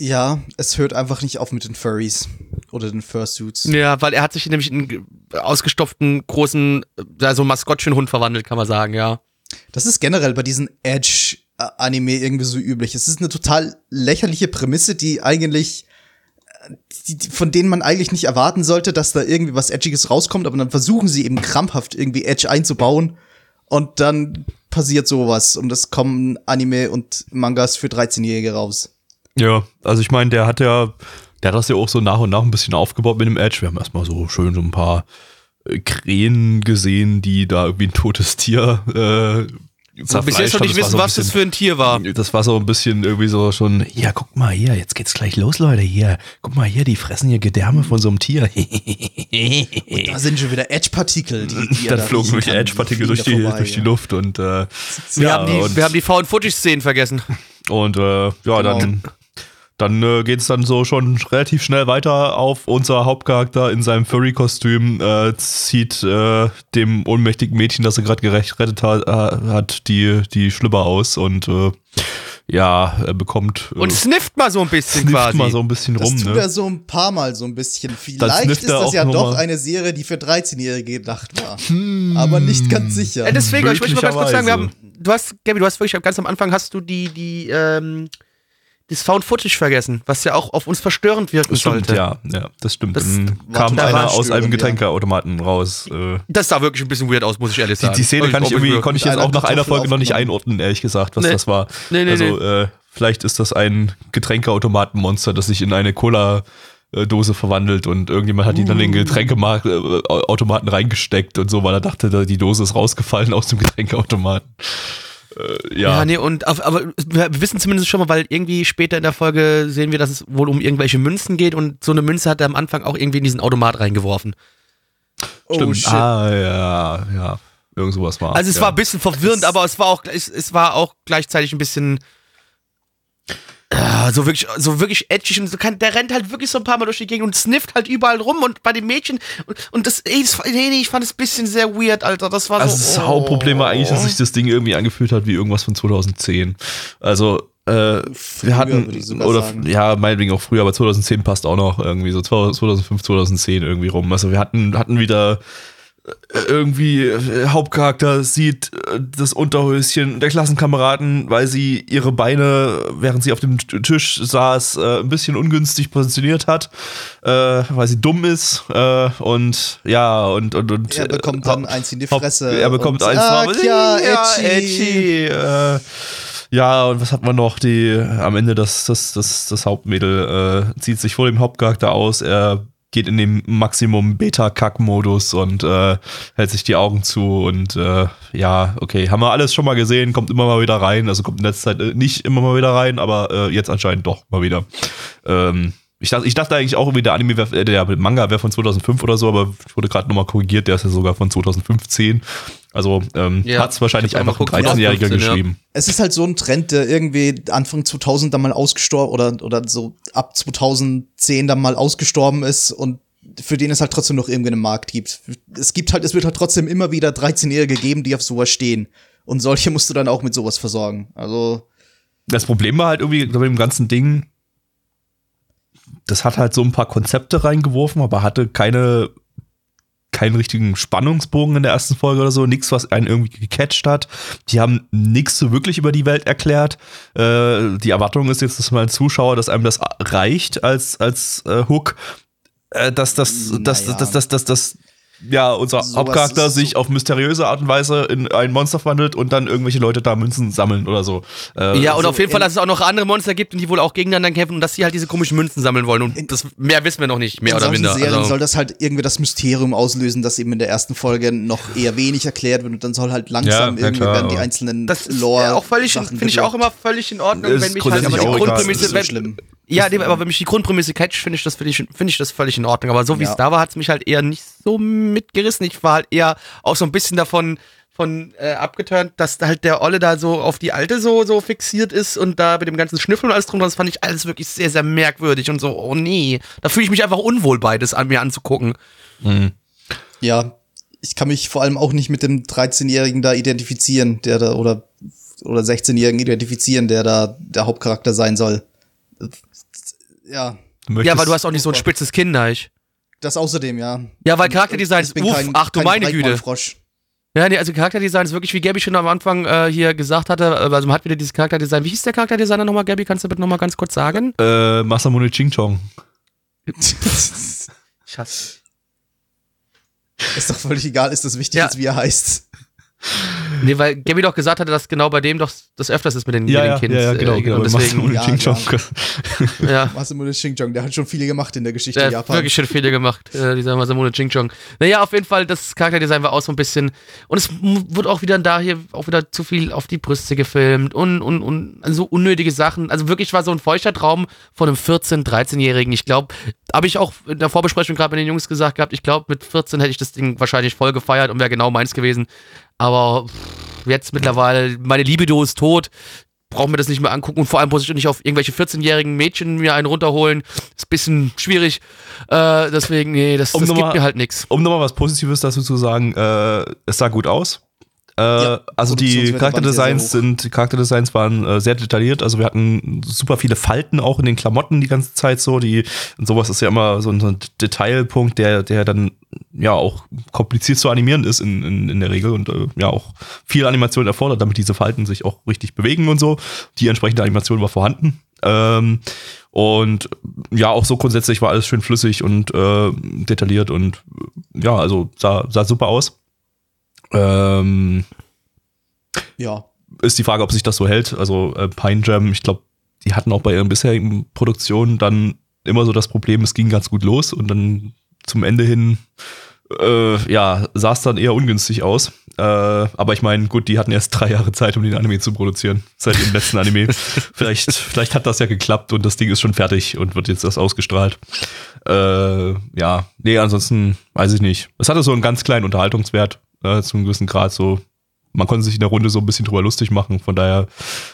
ja, es hört einfach nicht auf mit den Furries oder den Fursuits. Ja, weil er hat sich nämlich in einen ge- ausgestopften großen, äh, so Maskottchenhund verwandelt, kann man sagen, ja. Das ist generell bei diesen Edge-Anime irgendwie so üblich. Es ist eine total lächerliche Prämisse, die eigentlich, äh, die, die, von denen man eigentlich nicht erwarten sollte, dass da irgendwie was Edgiges rauskommt, aber dann versuchen sie eben krampfhaft irgendwie Edge einzubauen und dann passiert sowas und es kommen Anime und Mangas für 13-Jährige raus. Ja, also ich meine, der hat ja, der hat das ja auch so nach und nach ein bisschen aufgebaut mit dem Edge. Wir haben erstmal so schön so ein paar äh, Krähen gesehen, die da irgendwie ein totes Tier äh, So, bis jetzt noch nicht wissen, was das für ein Tier war. Das war so ein bisschen irgendwie so schon, ja, guck mal hier, jetzt geht's gleich los, Leute, hier. Guck mal hier, die fressen hier Gedärme von so einem Tier. Da sind schon wieder Edge-Partikel. Die, die Dann da flogen kann. Edge-Partikel durch, die, vorbei, durch die ja. Luft und äh, Wir, ja, haben die, und, wir haben die Found-Footage-Szenen vergessen. und äh, ja, Genau. dann, dann äh, geht's dann so schon relativ schnell weiter auf. Unser Hauptcharakter in seinem Furry-Kostüm äh, zieht äh, dem ohnmächtigen Mädchen, das er gerade gerettet hat, äh, hat die, die Schlüpper aus und äh, ja, er bekommt äh, Und snifft mal so ein bisschen snifft quasi. mal so ein bisschen Das rum, tut ne? er so ein paar Mal so ein bisschen. Vielleicht ist das ja doch mal. eine Serie, die für 13-Jährige gedacht war. Aber nicht ganz sicher. Äh, deswegen, ich möchte mal ganz kurz sagen, wir haben, du hast, Gabby, du hast wirklich ganz am Anfang hast du die, die, ähm, das Found Footage vergessen, was ja auch auf uns verstörend wirken Das stimmt, sollte. ja, ja, das stimmt. Das Dann kam total einer aus einem ja. Getränkeautomaten raus. Äh, Das sah wirklich ein bisschen weird aus, muss ich ehrlich die, sagen. die Szene kann ich irgendwie, konnte ich jetzt auch nach einer Folge noch nicht einordnen, ehrlich gesagt, was Nee. das war. Nee, nee, also, Äh, vielleicht ist das ein Getränkeautomatenmonster, das sich in eine Cola-Dose verwandelt und irgendjemand hat die dann in den Getränkeautomaten reingesteckt und so, weil er dachte, da- die Dose ist rausgefallen aus dem Getränkeautomaten. Äh, Ja, ja. nee, und auf, aber wir wissen zumindest schon mal, weil irgendwie später in der Folge sehen wir, dass es wohl um irgendwelche Münzen geht und so eine Münze hat er am Anfang auch irgendwie in diesen Automat reingeworfen. Oh shit. Ah, ja, ja. Irgend sowas war. Also es ja. war ein bisschen verwirrend, aber es war auch es, es war auch gleichzeitig ein bisschen so wirklich so wirklich edgy und so kann, der rennt halt wirklich so ein paar mal durch die Gegend und snifft halt überall rum und bei den Mädchen und, und das, ey, das nee, nee, ich fand es ein bisschen sehr weird, Alter. Das war Also so das Hauptproblem war eigentlich, dass oh. sich das Ding irgendwie angefühlt hat wie irgendwas von 2010. Also äh, wir hatten oder sagen. ja meinetwegen auch früher, aber 2010 passt auch noch irgendwie so 2005, 2010 irgendwie rum. Also wir hatten hatten wieder irgendwie äh, Hauptcharakter sieht äh, das Unterhöschen der Klassenkameraden, weil sie ihre Beine, während sie auf dem Tisch saß, äh, ein bisschen ungünstig positioniert hat, weil sie dumm ist und ja und und und Er bekommt dann eins in die Haupt- Fresse. Er bekommt eins drauf. ja, ja, edgy. edgy. Ja, und was hat man noch? Die, am Ende das, das, das, das Hauptmädel äh, zieht sich vor dem Hauptcharakter aus. Er geht in den Maximum Beta-Kack-Modus und äh, hält sich die Augen zu und äh, ja, okay, haben wir alles schon mal gesehen, kommt immer mal wieder rein, also kommt in letzter Zeit äh, nicht immer mal wieder rein, aber äh, jetzt anscheinend doch mal wieder. Ähm, ich dachte, ich dachte eigentlich auch irgendwie, der Anime, wär, äh, der Manga wäre von 2005 oder so, aber ich wurde gerade nochmal korrigiert, der ist ja sogar von 2015. Also ähm, Ja, hat es wahrscheinlich einfach ein geguckt, 13-Jähriger 2015, ja. geschrieben. Es ist halt so ein Trend, der irgendwie Anfang 2000 dann mal ausgestorben oder, oder so ab 2010 dann mal ausgestorben ist und für den es halt trotzdem noch irgendwie einen Markt gibt. Es gibt halt, es wird halt trotzdem immer wieder 13-Jährige geben, die auf sowas stehen. Und solche musst du dann auch mit sowas versorgen. Also, Das Problem war halt irgendwie bei dem ganzen Ding, das hat halt so ein paar Konzepte reingeworfen, aber hatte keine keinen richtigen Spannungsbogen in der ersten Folge oder so, nichts, was einen irgendwie gecatcht hat. Die haben nichts so wirklich über die Welt erklärt. Äh, die Erwartung ist jetzt, dass man Zuschauer, dass einem das reicht als, als äh, Hook, äh, dass das, dass, Naja. dass, dass, dass, dass, ja, unser Sowas Hauptcharakter ist so- sich auf mysteriöse Art und Weise in ein Monster verwandelt und dann irgendwelche Leute da Münzen sammeln oder so. Äh, Ja, und Also auf jeden Fall, dass es auch noch andere Monster gibt und die wohl auch gegeneinander kämpfen und dass sie halt diese komischen Münzen sammeln wollen. Und das mehr wissen wir noch nicht, mehr in oder minder. Serien Also, soll das halt irgendwie das Mysterium auslösen, das eben in der ersten Folge noch eher wenig erklärt wird und dann soll halt langsam Ja, irgendwie klar, werden die einzelnen das ist Lore äh, auch völlig, finde ich auch immer völlig in Ordnung, Ist wenn mich halt aber die. Grundprämisse, ist so schlimm. Ja, nee, aber wenn mich die Grundprämisse catcht, finde ich das, finde ich, finde ich das völlig in Ordnung. Aber so wie es Ja. da war, hat es mich halt eher nicht so mitgerissen. Ich war halt eher auch so ein bisschen davon von äh, abgeturnt, dass da halt der Olle da so auf die Alte so so fixiert ist und da mit dem ganzen Schnüffeln und alles drum, das fand ich alles wirklich sehr, sehr merkwürdig und so, oh nee. Da fühle ich mich einfach unwohl beides an mir anzugucken. Ja, ich kann mich vor allem auch nicht mit dem 13-Jährigen da identifizieren, der da, oder, oder 16-Jährigen identifizieren, der da der Hauptcharakter sein soll. Ja, Ja, weil du hast auch nicht so ein spitzes Kinn, Deich. das außerdem, ja. Ja, weil Charakterdesign ist, uff, kein- ach du meine Güte. Ja, nee, also Charakterdesign ist wirklich, wie Gabby schon am Anfang äh, hier gesagt hatte, äh, also man hat wieder dieses Charakterdesign. Wie hieß der Charakterdesigner nochmal, Gabby? Kannst du bitte nochmal ganz kurz sagen? Äh, Masamune Ching Chong. Schatz. Ist doch völlig egal, ist das wichtig, Ja. jetzt, wie er heißt. Nee, weil Gabby doch gesagt hatte, dass genau bei dem doch das öfters ist mit den, mit den Kids. äh, genau, und deswegen, Masamune Ja, Ching Chong. ja. Masamune Shinjong, der hat schon viele gemacht in der Geschichte Der hat Japans. wirklich schon viele gemacht, äh, dieser Masamune Chingchong. Naja, auf jeden Fall, das Charakterdesign war auch so ein bisschen. Und es wurde auch wieder da hier auch wieder zu viel auf die Brüste gefilmt und, und, und so unnötige Sachen. Also wirklich war so ein feuchter Traum von einem 14-, 13-Jährigen. Ich glaube, habe ich auch in der Vorbesprechung gerade mit den Jungs gesagt gehabt, ich glaube, mit 14 hätte ich das Ding wahrscheinlich voll gefeiert und wäre genau meins gewesen. Aber pff, jetzt mittlerweile, meine Libido ist tot. Brauchen wir das nicht mehr angucken und vor allem muss ich nicht auf irgendwelche 14-jährigen Mädchen mir einen runterholen. Ist ein bisschen schwierig. Äh, deswegen, nee, das, Um das noch gibt mal- mir halt nichts. Um nochmal was Positives dazu zu sagen, äh, es sah gut aus. Äh, also die Charakterdesigns sind, die Charakterdesigns waren äh, sehr detailliert. Also wir hatten super viele Falten auch in den Klamotten die ganze Zeit so. Die und sowas ist ja immer so ein, so ein Detailpunkt, der, der dann ja auch kompliziert zu animieren ist in, in, in der Regel und äh, ja auch viel Animation erfordert, damit diese Falten sich auch richtig bewegen und so. Die entsprechende Animation war vorhanden. Ähm, und ja, auch so grundsätzlich war alles schön flüssig und äh, detailliert und ja, also sah, sah super aus. Ähm, Ja. ist die Frage, ob sich das so hält. Also äh, Pine Jam, ich glaube, die hatten auch bei ihren bisherigen Produktionen dann immer so das Problem, es ging ganz gut los und dann zum Ende hin, äh, ja, sah es dann eher ungünstig aus. Äh, aber ich meine, gut, die hatten erst drei Jahre Zeit, um den Anime zu produzieren, seit dem letzten Anime. vielleicht, vielleicht hat das ja geklappt und das Ding ist schon fertig und wird jetzt erst ausgestrahlt. Äh, ja, nee, ansonsten weiß ich nicht. Es hatte so einen ganz kleinen Unterhaltungswert, äh, zu einem gewissen Grad so. Man konnte sich in der Runde so ein bisschen drüber lustig machen, von daher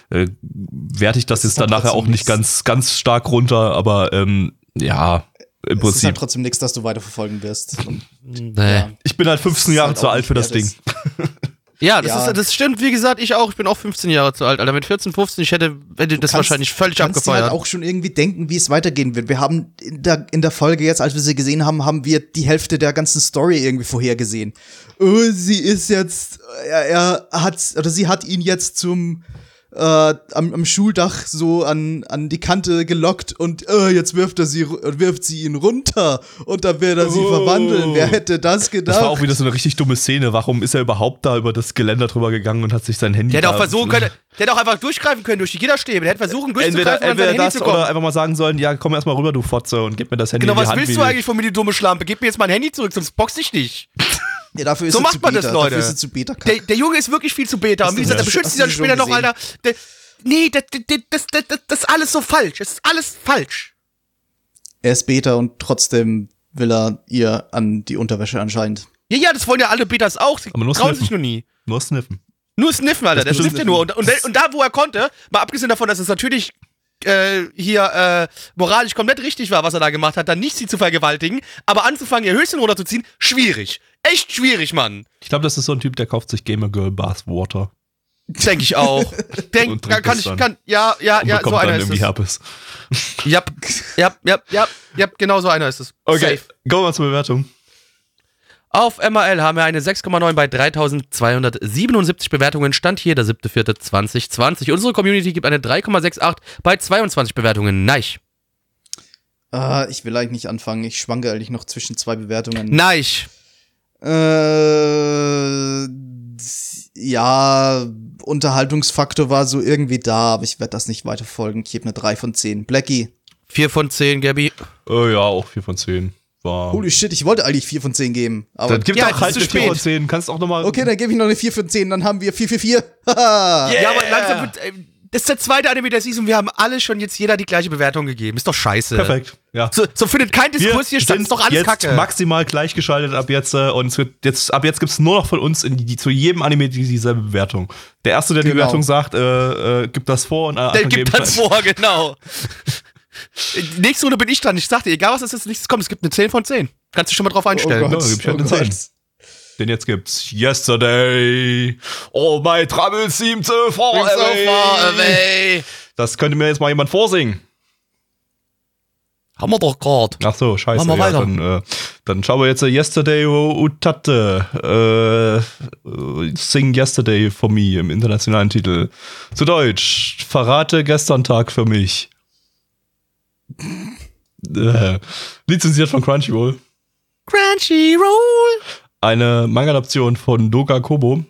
äh, werte ich das, Das jetzt dann nachher auch nicht ganz, ganz stark runter, aber ähm, ja, im Es ist Prinzip. halt trotzdem nichts, dass du weiterverfolgen wirst. Und, Nee. ja. ich bin halt 15 ist Jahre halt zu alt für das Ding. Ja, das, Ja. Ist, das stimmt, wie gesagt, ich auch. Ich bin auch 15 Jahre zu alt, Alter. Mit 14, 15, ich hätte, hätte das kannst- wahrscheinlich völlig kannst dir abgefeuert. halt auch schon irgendwie denken, wie es weitergehen wird. Wir haben in der, in der Folge jetzt, als wir sie gesehen haben, haben wir die Hälfte der ganzen Story irgendwie vorhergesehen. Oh, sie ist jetzt, er, er hat, oder sie hat ihn jetzt zum, äh, am, am Schuldach so an, an die Kante gelockt und äh, jetzt wirft er sie, wirft sie ihn runter und dann wird er sie Oh. verwandeln. Wer hätte das gedacht? Das war auch wieder so eine richtig dumme Szene. Warum ist er überhaupt da über das Geländer drüber gegangen und hat sich sein Handy Der hätte auch versuchen können, der hätte auch einfach durchgreifen können durch die Gitterstäbe. Der hätte versuchen, durchzugreifen Entweder, und an sein entweder Handy das zu kommen. oder einfach mal sagen sollen, ja, komm erst mal rüber, du Fotze, und gib mir das Handy Genau, in die was Hand. willst du eigentlich von mir, die dumme Schlampe? Gib mir jetzt mein Handy zurück, sonst box ich dich. Ja, dafür ist So macht zu man beta. das, Leute. Dafür ist zu beta. Der, der Junge ist wirklich viel zu beta. Und wie gesagt, der beschützt sich dann später noch, Alter. Der, nee, das, das, das, das, das, das ist alles so falsch. Es ist alles falsch. er ist Beta und trotzdem will er ihr an die Unterwäsche anscheinend. Ja, ja, das wollen ja alle Betas auch. Sie Aber nur trauen sniffen. sich nur nie. Nur sniffen. Nur sniffen, Alter. Der Das snifft ja nur. Und, und, der- und da, wo er konnte, mal abgesehen davon, dass es natürlich äh, hier äh, moralisch komplett richtig war, was er da gemacht hat, dann nicht sie zu vergewaltigen, aber anzufangen, ihr Höschen runterzuziehen, schwierig. Echt schwierig, Mann. Ich glaube, das ist so ein Typ, der kauft sich Gamer Girl Bathwater Denke ich auch. Denk, Und kann ich, kann, ja, ja, und ja, so einer dann ist es. Herpes. Ja, ja, ja, ja, ja, genau so einer ist es. Okay, Safe. kommen wir zur Bewertung. Auf MRL haben wir eine 6,9 bei 3277 Bewertungen. Stand hier der 7.4.2020. Unsere Community gibt eine 3,68 bei 22 Bewertungen. Neich. Ah, ich will eigentlich nicht anfangen. Ich schwanke eigentlich noch zwischen zwei Bewertungen. Neich. Äh, ja, Unterhaltungsfaktor war so irgendwie da, aber ich werde das nicht weiter folgen. Ich gebe eine 3 von 10. Blackie. 4 von 10, Gabi. Äh, ja, auch 4 von 10. War. Holy shit, ich wollte eigentlich 4 von 10 geben. Aber dann gib Ja, doch halt zu eine 4 von spät. 10. Kannst auch nochmal. okay, dann gebe ich noch eine 4 von 10, dann haben wir 4 für 4. Haha. Ja, aber langsam wird. Das ist der zweite Anime der Season. Wir haben alle schon jetzt jeder die gleiche Bewertung gegeben. Ist doch scheiße. Perfekt. Ja. So, so findet kein Wir Diskurs hier statt. Ist doch alles jetzt Kacke. maximal gleichgeschaltet ab jetzt äh, und es wird jetzt ab jetzt gibt's nur noch von uns in die, zu jedem Anime die, dieselbe Bewertung. Der erste, der die Genau. Bewertung sagt, äh, äh, gibt das vor und Der gibt das vor, genau. Die Nächste Runde bin ich dran. Ich sagte, egal was als nächstes kommt, es gibt eine 10 von 10. Kannst dich schon mal drauf einstellen. Ja, gib ich halt eine 10. Den jetzt gibt's Yesterday. All my troubles seem to fall So away. far away. Das könnte mir jetzt mal jemand vorsingen. Haben wir doch gerade. Ach so, scheiße. Machen wir ja, weiter. dann, äh, dann schauen wir jetzt äh, Yesterday Utate. Äh, äh, Sing Yesterday for me im internationalen Titel. Zu Deutsch. Verrate gestern Tag für mich. Äh, lizenziert von Crunchyroll. Crunchyroll. Eine Manga-Adaption von Doga Kobo.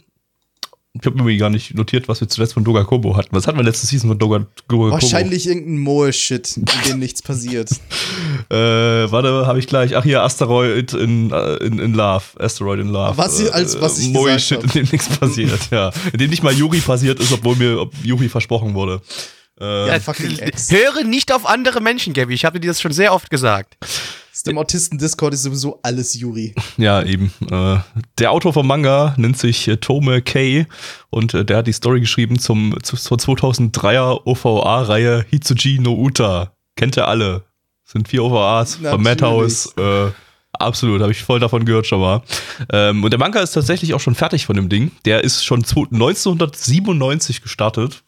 Ich habe mir gar nicht notiert, was wir zuletzt von Doga Kobo hatten. Was hatten wir letzte Season von Doga, Doga Kobo? Wahrscheinlich irgendein Moe-Shit, in dem nichts passiert. Äh, warte, habe ich gleich. Ach hier, Asteroid in, äh, in, in Love. Asteroid in Love. Was ich- als was ich Moi gesagt Shit, hab. in dem nichts passiert, ja. In dem nicht mal Yuri passiert ist, obwohl mir ob Yuri versprochen wurde. Äh, Ja, fucking Ex. Höre nicht auf andere Menschen, Gabby. Ich habe dir das schon sehr oft gesagt. Dem Autisten-Discord ist sowieso alles Yuri. Ja, eben. Äh, der Autor vom Manga nennt sich äh, Tome Kei und äh, der hat die Story geschrieben zum, zu, zur 2003er OVA-Reihe Hitsuji no Uta. Kennt ihr alle? Sind vier OVAs von Natürlich. Madhouse. Äh, absolut, habe ich voll davon gehört schon mal. Ähm, und der Manga ist tatsächlich auch schon fertig von dem Ding. Der ist schon zu- 1997 gestartet.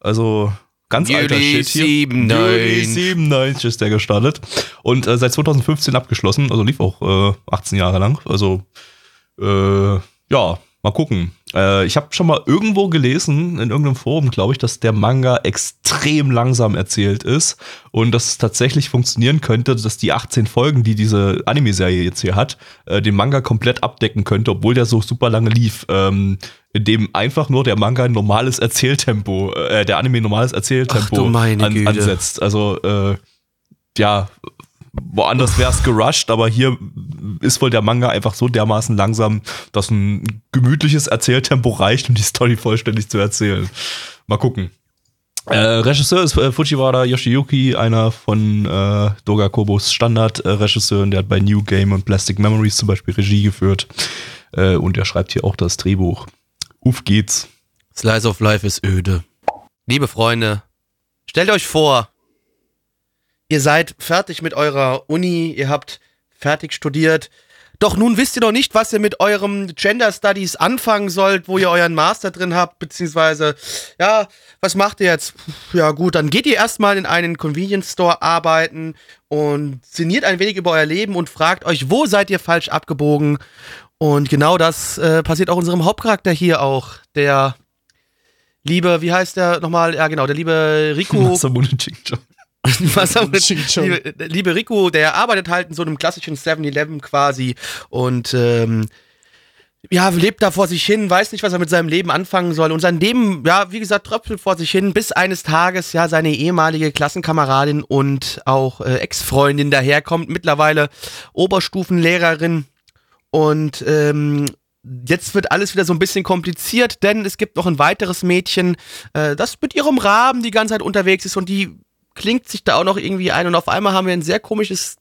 Also ganz alter Juli Shit hier. 97. Juli 97 ist der gestartet. Und äh, seit 2015 abgeschlossen. Also lief auch äh, 18 Jahre lang. Also äh, ja, mal gucken. Äh, ich habe schon mal irgendwo gelesen, in irgendeinem Forum, glaube ich, dass der Manga extrem langsam erzählt ist und dass es tatsächlich funktionieren könnte, dass die 18 Folgen, die diese Anime-Serie jetzt hier hat, äh, den Manga komplett abdecken könnte, obwohl der so super lange lief. Ähm, in dem einfach nur der Manga ein normales Erzähltempo, äh, der Anime ein normales Erzähltempo Ach an, ansetzt. Also, äh, ja, woanders wäre es gerusht, aber hier ist wohl der Manga einfach so dermaßen langsam, dass ein gemütliches Erzähltempo reicht, um die Story vollständig zu erzählen. Mal gucken. Äh, Regisseur ist äh, Fujiwara Yoshiyuki, einer von äh, Doga Kobos Standard-Regisseuren. Der hat bei New Game und Plastic Memories zum Beispiel Regie geführt. Äh, und er schreibt hier auch das Drehbuch. Uff geht's. Slice of Life ist öde. Liebe Freunde, stellt euch vor, ihr seid fertig mit eurer Uni, ihr habt fertig studiert. Doch nun wisst ihr noch nicht, was ihr mit eurem Gender Studies anfangen sollt, wo ihr euren Master drin habt, beziehungsweise, ja, was macht ihr jetzt? Ja, gut, dann geht ihr erstmal in einen Convenience Store arbeiten und sinniert ein wenig über euer Leben und fragt euch, wo seid ihr falsch abgebogen? Und genau das äh, passiert auch unserem Hauptcharakter hier auch, der liebe, wie heißt der nochmal? Ja, genau, der liebe Rico. Masamune Jinjo. Masamune Jinjo. liebe, liebe Rico, der arbeitet halt in so einem klassischen 7-Eleven quasi und ähm, ja, lebt da vor sich hin, weiß nicht, was er mit seinem Leben anfangen soll. Und sein Leben, ja, wie gesagt, tröpfelt vor sich hin, bis eines Tages ja seine ehemalige Klassenkameradin und auch äh, Ex-Freundin daherkommt, mittlerweile Oberstufenlehrerin. Und ähm, jetzt wird alles wieder so ein bisschen kompliziert, denn es gibt noch ein weiteres Mädchen, äh, das mit ihrem Rahmen die ganze Zeit unterwegs ist und die klingt sich da auch noch irgendwie ein. Und auf einmal haben wir ein sehr komisches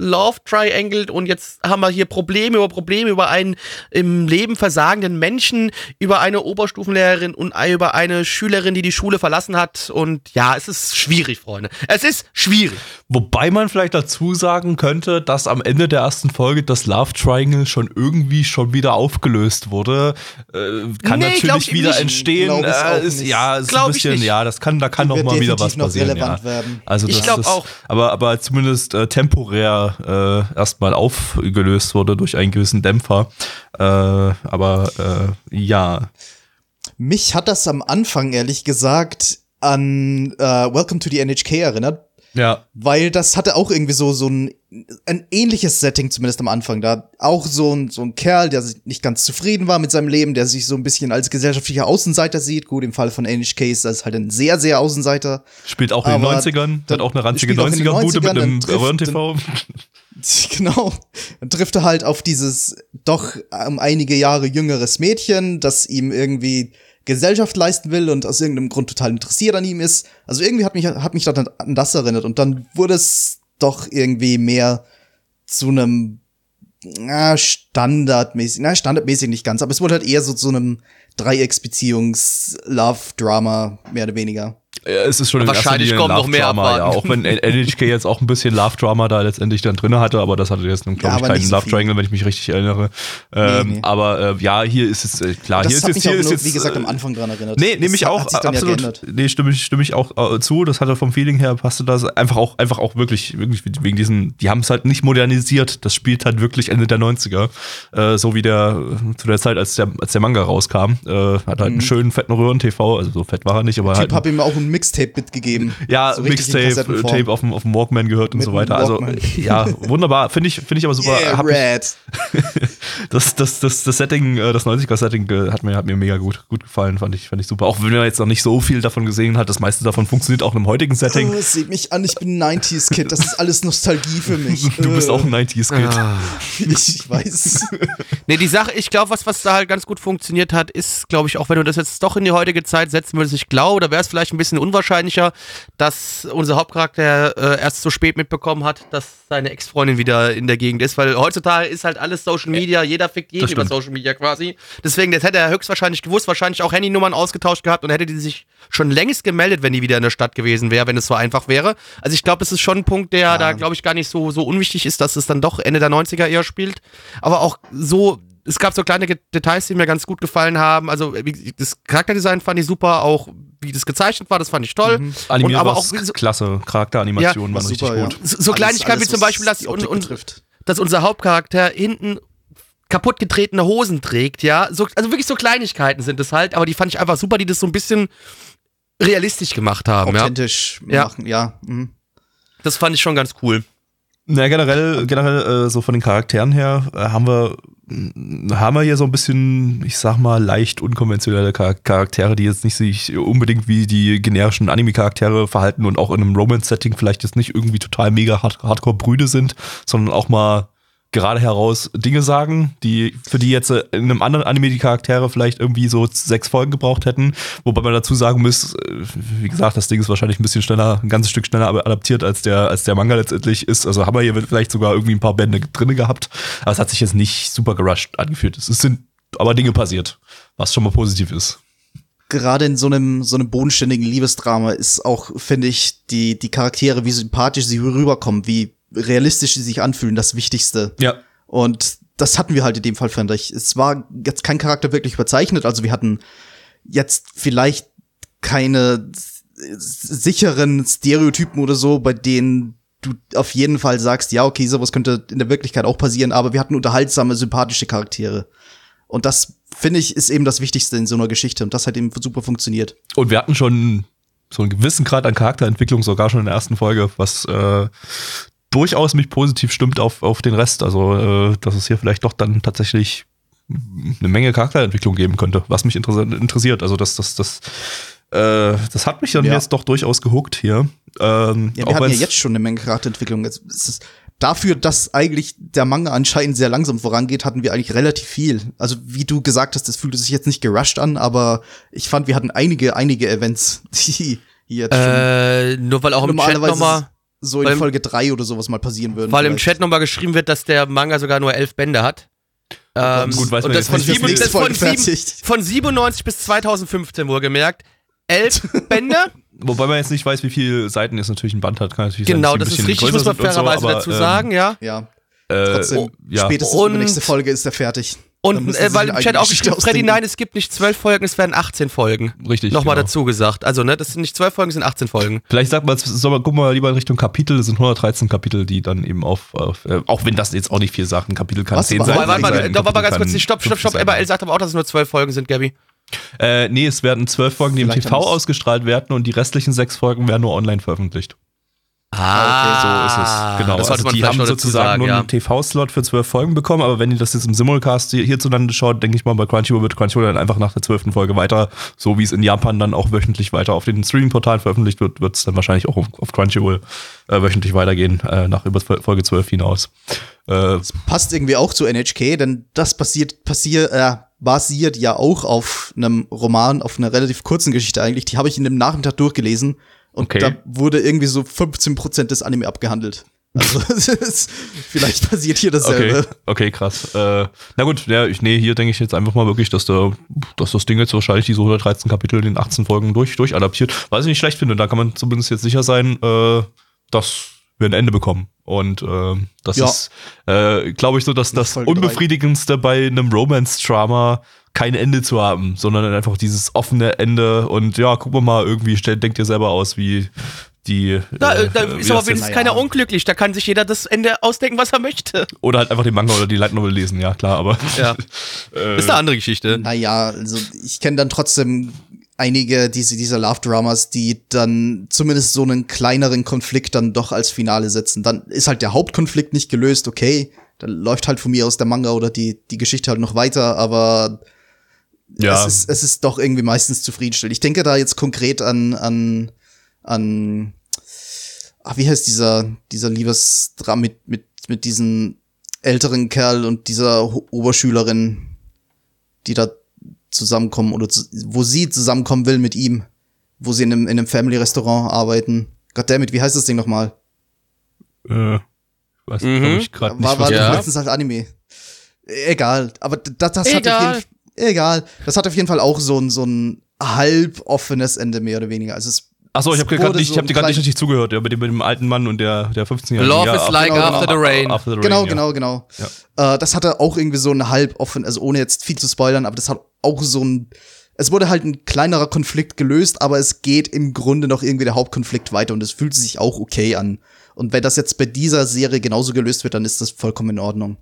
Love Triangle und jetzt haben wir hier Probleme über Probleme über einen im Leben versagenden Menschen, über eine Oberstufenlehrerin und über eine Schülerin, die die Schule verlassen hat. Und ja, es ist schwierig, Freunde. Es ist schwierig. Wobei man vielleicht dazu sagen könnte, dass am Ende der ersten Folge das Love Triangle schon irgendwie schon wieder aufgelöst wurde. Äh, kann Nee, natürlich ich wieder nicht. entstehen. Äh, ist, nicht. ja, ist Glaub ein ich bisschen, nicht. ja, das kann, da kann Die noch mal wieder was passieren. relevant ja. werden. Also Ich das glaub ist, auch. Aber, aber zumindest äh, temporär äh, erstmal aufgelöst wurde durch einen gewissen Dämpfer. Äh, aber äh, ja. Mich hat das am Anfang, ehrlich gesagt, an äh, Welcome to the NHK erinnert. Ja. Weil das hatte auch irgendwie so, so ein, ein ähnliches Setting, zumindest am Anfang. Da auch so ein, so ein Kerl, der sich nicht ganz zufrieden war mit seinem Leben, der sich so ein bisschen als gesellschaftlicher Außenseiter sieht. Gut, im Fall von NHK ist das halt ein sehr, sehr Außenseiter. Spielt auch in den Aber 90ern, dann hat auch eine ranzige spielt auch in den 90er-Bude mit 90ern, einem Röhren-TV. Genau. Dann trifft er halt auf dieses doch um einige Jahre jüngeres Mädchen, das ihm irgendwie Gesellschaft leisten will und aus irgendeinem Grund total interessiert an ihm ist. Also irgendwie hat mich, hat mich dann an das erinnert und dann wurde es doch irgendwie mehr zu einem na, standardmäßig, na, standardmäßig nicht ganz, aber es wurde halt eher so zu einem Dreiecksbeziehungs-Love-Drama, mehr oder weniger. Ja, es ist schon in Wahrscheinlich kommt noch mehr Love-Drama, ja. Auch wenn NHK jetzt auch ein bisschen Love-Drama da letztendlich dann drin hatte, aber das hatte jetzt nun, glaube Ja, ich, keinen so Love-Triangle, wenn ich mich richtig erinnere. Ähm, Nee, nee. Aber äh, ja, hier ist es, äh, klar, Das hier ist jetzt, hier auch ist nur, jetzt. wie gesagt, am äh, Anfang dran erinnert. Nee, nehme ich auch hat sich dann ja absolut. geändert. nee, stimme ich, stimme ich auch äh, zu. Das hatte vom Feeling her passte das einfach auch, einfach auch wirklich, wirklich wegen diesen, die haben es halt nicht modernisiert. Das spielt halt wirklich Ende der 90er. Äh, so wie der äh, zu der Zeit, als der, als der Manga rauskam. Äh, hat halt einen schönen fetten Röhren-TV, also so fett war er nicht, aber Mhm. Typ halt. hab ihm auch ein Mixtape mitgegeben. Ja, So in Mixtape. Tape auf dem, auf dem Walkman gehört und Mit so dem weiter. Also Walkman. ja, wunderbar. Finde ich, finde ich aber super. Yeah, Red. das, das, das, das Setting, äh, das 90er-Setting äh, hat mir, hat mir mega gut, gut gefallen, fand ich, fand ich super. Auch wenn man jetzt noch nicht so viel davon gesehen hat, das meiste davon funktioniert auch im heutigen Setting. Oh, seht mich an, ich bin ein 90s-Kid. Das ist alles Nostalgie für mich. Du bist Äh, auch ein 90s-Kid. Ich weiß. Nee, die Sache, ich glaube, was, was da halt ganz gut funktioniert hat, ist, glaube ich, auch wenn du das jetzt doch in die heutige Zeit setzen würdest, ich glaube, da wäre es vielleicht ein bisschen unwahrscheinlicher, dass unser Hauptcharakter äh, erst so spät mitbekommen hat, dass seine Ex-Freundin wieder in der Gegend ist, weil heutzutage ist halt alles Social Media, jeder fickt jeden über. Social Media quasi. Deswegen, das hätte er höchstwahrscheinlich gewusst, wahrscheinlich auch Handynummern ausgetauscht gehabt und hätte die sich schon längst gemeldet, wenn die wieder in der Stadt gewesen wäre, wenn es so einfach wäre. Also ich glaube, das ist schon ein Punkt, der da, glaube ich, gar nicht so, so unwichtig ist, dass es dann doch Ende der 90er eher spielt. Aber auch so, es gab so kleine Details, die mir ganz gut gefallen haben. Also das Charakterdesign fand ich super, auch wie das gezeichnet war, das fand ich toll. Und Animiert aber auch so, klasse. Charakteranimationen Ja, waren war richtig super, gut. ja. so, so Kleinigkeiten wie zum Beispiel, dass, und, und, dass unser Hauptcharakter hinten kaputt getretene Hosen trägt, ja. So, also wirklich so Kleinigkeiten sind es halt, aber die fand ich einfach super, die das so ein bisschen realistisch gemacht haben, ja. Authentisch Ja. machen, ja. mhm. Das fand ich schon ganz cool. Na, generell, generell äh, so von den Charakteren her äh, haben wir haben wir hier so ein bisschen, ich sag mal, leicht unkonventionelle Char Charaktere, die jetzt nicht sich unbedingt wie die generischen Anime-Charaktere verhalten und auch in einem Romance-Setting vielleicht jetzt nicht irgendwie total mega hard Hardcore-Brüde sind, sondern auch mal gerade heraus Dinge sagen, die für die jetzt äh, in einem anderen Anime die Charaktere vielleicht irgendwie so sechs Folgen gebraucht hätten. Wobei man dazu sagen muss, äh, wie gesagt, das Ding ist wahrscheinlich ein bisschen schneller, ein ganzes Stück schneller adaptiert als der, als der Manga letztendlich ist. Also haben wir hier vielleicht sogar irgendwie ein paar Bände drinne gehabt. Aber es hat sich jetzt nicht super gerusht angefühlt. Es sind aber Dinge passiert, was schon mal positiv ist gerade in so einem so einem bodenständigen Liebesdrama ist auch finde ich die die Charaktere wie sympathisch sie rüberkommen wie realistisch sie sich anfühlen, das Wichtigste. Ja. Und das hatten wir halt in dem Fall, fand ich. Es war jetzt kein Charakter wirklich überzeichnet, also wir hatten jetzt vielleicht keine sicheren Stereotypen oder so, bei denen du auf jeden Fall sagst, ja, okay, sowas könnte in der Wirklichkeit auch passieren, aber wir hatten unterhaltsame, sympathische Charaktere. Und das, finde ich, ist eben das Wichtigste in so einer Geschichte und das hat eben super funktioniert. Und wir hatten schon so einen gewissen Grad an Charakterentwicklung sogar schon in der ersten Folge, was äh, durchaus mich positiv stimmt auf, auf den Rest. Also, äh, dass es hier vielleicht doch dann tatsächlich eine Menge Charakterentwicklung geben könnte, was mich interessiert. Also, das, das, das, äh, das hat mich dann ja. jetzt doch durchaus gehuckt hier. Ähm, ja, wir hatten ja jetzt schon eine Menge Charakterentwicklung. Es ist, dafür, dass eigentlich der Manga anscheinend sehr langsam vorangeht, hatten wir eigentlich relativ viel. Also wie du gesagt hast, das fühlte sich jetzt nicht gerusht an, aber ich fand, wir hatten einige, einige Events, die jetzt schon äh, nur weil auch im Chat nochmal so in Folge 3 oder sowas mal passieren würden. Weil im Chat nochmal geschrieben wird, dass der Manga sogar nur elf Bände hat. Ähm, gut, weiß und das, von, sieben, das von, sieben, von 97 bis 2015 wohlgemerkt. Elf Bände. Wobei man jetzt nicht weiß, wie viele Seiten jetzt natürlich ein Band hat. Kann natürlich genau, sein, das ist richtig, muss man fairerweise so, dazu ähm, sagen, ja. Ja. Äh, Trotzdem, oh, ja. spätestens und, nächste Folge ist er fertig. Und äh, weil im Chat auch geschrieben, Freddy, nein, es gibt nicht zwölf Folgen, es werden 18 Folgen. Richtig. Nochmal genau. dazu gesagt. Also, ne, das sind nicht zwölf Folgen, es sind 18 Folgen. Vielleicht sagt man, soll wir mal lieber in Richtung Kapitel, das sind 113 Kapitel, die dann eben auf, auf äh, auch wenn das jetzt auch nicht viel sagt, ein Kapitel kann Was, 10 sein. Warte mal, doch, warte mal ganz kurz, stopp, stopp, stopp. ML sagt aber auch, dass es nur zwölf Folgen sind, Gabby. Äh, nee, es werden zwölf Folgen, die im TV ausgestrahlt werden und die restlichen sechs Folgen werden nur online veröffentlicht. Ah, okay, so ist es. Genau. Das also die haben sozusagen sagen, nur ja. einen TV-Slot für zwölf Folgen bekommen, aber wenn ihr das jetzt im Simulcast hierzulande schaut, denke ich mal, bei Crunchyroll wird Crunchyroll dann einfach nach der zwölften Folge weiter, so wie es in Japan dann auch wöchentlich weiter auf den Streaming-Portalen veröffentlicht wird, wird es dann wahrscheinlich auch auf, auf Crunchyroll äh, wöchentlich weitergehen, äh, nach über Folge zwölf hinaus. Äh, das passt irgendwie auch zu NHK, denn das passiert, passiert, äh, basiert ja auch auf einem Roman, auf einer relativ kurzen Geschichte eigentlich. Die habe ich in dem Nachmittag durchgelesen und okay. da wurde irgendwie so 15% des Anime abgehandelt. Also vielleicht passiert hier dasselbe. Okay, okay krass. Äh, na gut, ja, ich, nee, hier denke ich jetzt einfach mal wirklich, dass, der, dass das Ding jetzt wahrscheinlich diese 113 Kapitel in 18 Folgen durch, durchadaptiert. Was ich nicht schlecht finde, da kann man zumindest jetzt sicher sein, äh, dass wir ein Ende bekommen. Und äh, das ja. ist, äh, glaube ich, so, dass das Unbefriedigendste bei einem Romance-Drama kein Ende zu haben, sondern einfach dieses offene Ende und ja, gucken wir mal, irgendwie stellt, denkt ihr selber aus, wie die. Da, äh, da ist aber wenigstens keiner unglücklich, da kann sich jeder das Ende ausdenken, was er möchte. Oder halt einfach den Manga oder die Light Novel lesen, ja klar, aber. Ja. äh, ist eine andere Geschichte. Naja, also ich kenne dann trotzdem einige diese, dieser Love-Dramas, die dann zumindest so einen kleineren Konflikt dann doch als Finale setzen. Dann ist halt der Hauptkonflikt nicht gelöst, okay, dann läuft halt von mir aus der Manga oder die, die Geschichte halt noch weiter, aber ja. es, ist, es ist doch irgendwie meistens zufriedenstellend. Ich denke da jetzt konkret an, an, an, ach, wie heißt dieser, dieser Liebesdram mit, mit, mit diesem älteren Kerl und dieser Oberschülerin, die da zusammenkommen oder zu, wo sie zusammenkommen will mit ihm, wo sie in einem, in einem Family-Restaurant arbeiten. Goddammit, wie heißt das Ding nochmal? Äh, weiß mhm. ich gerade nicht. War, war ja. letztens halt Anime. Egal, aber das, das hat auf jeden Fall egal. Das hat auf jeden Fall auch so ein, so ein halb offenes Ende, mehr oder weniger. Also es Achso, ich habe gerade nicht, so ich hab dir gerade nicht richtig zugehört, ja, mit dem, mit dem alten Mann und der, der 15-Jährigen. Love ja, is like genau, after, the rain. after the rain. Genau, ja. genau, genau. Ja. Äh, das hatte auch irgendwie so ein halb offen, also ohne jetzt viel zu spoilern, aber das hat auch so ein, es wurde halt ein kleinerer Konflikt gelöst, aber es geht im Grunde noch irgendwie der Hauptkonflikt weiter und es fühlt sich auch okay an. Und wenn das jetzt bei dieser Serie genauso gelöst wird, dann ist das vollkommen in Ordnung.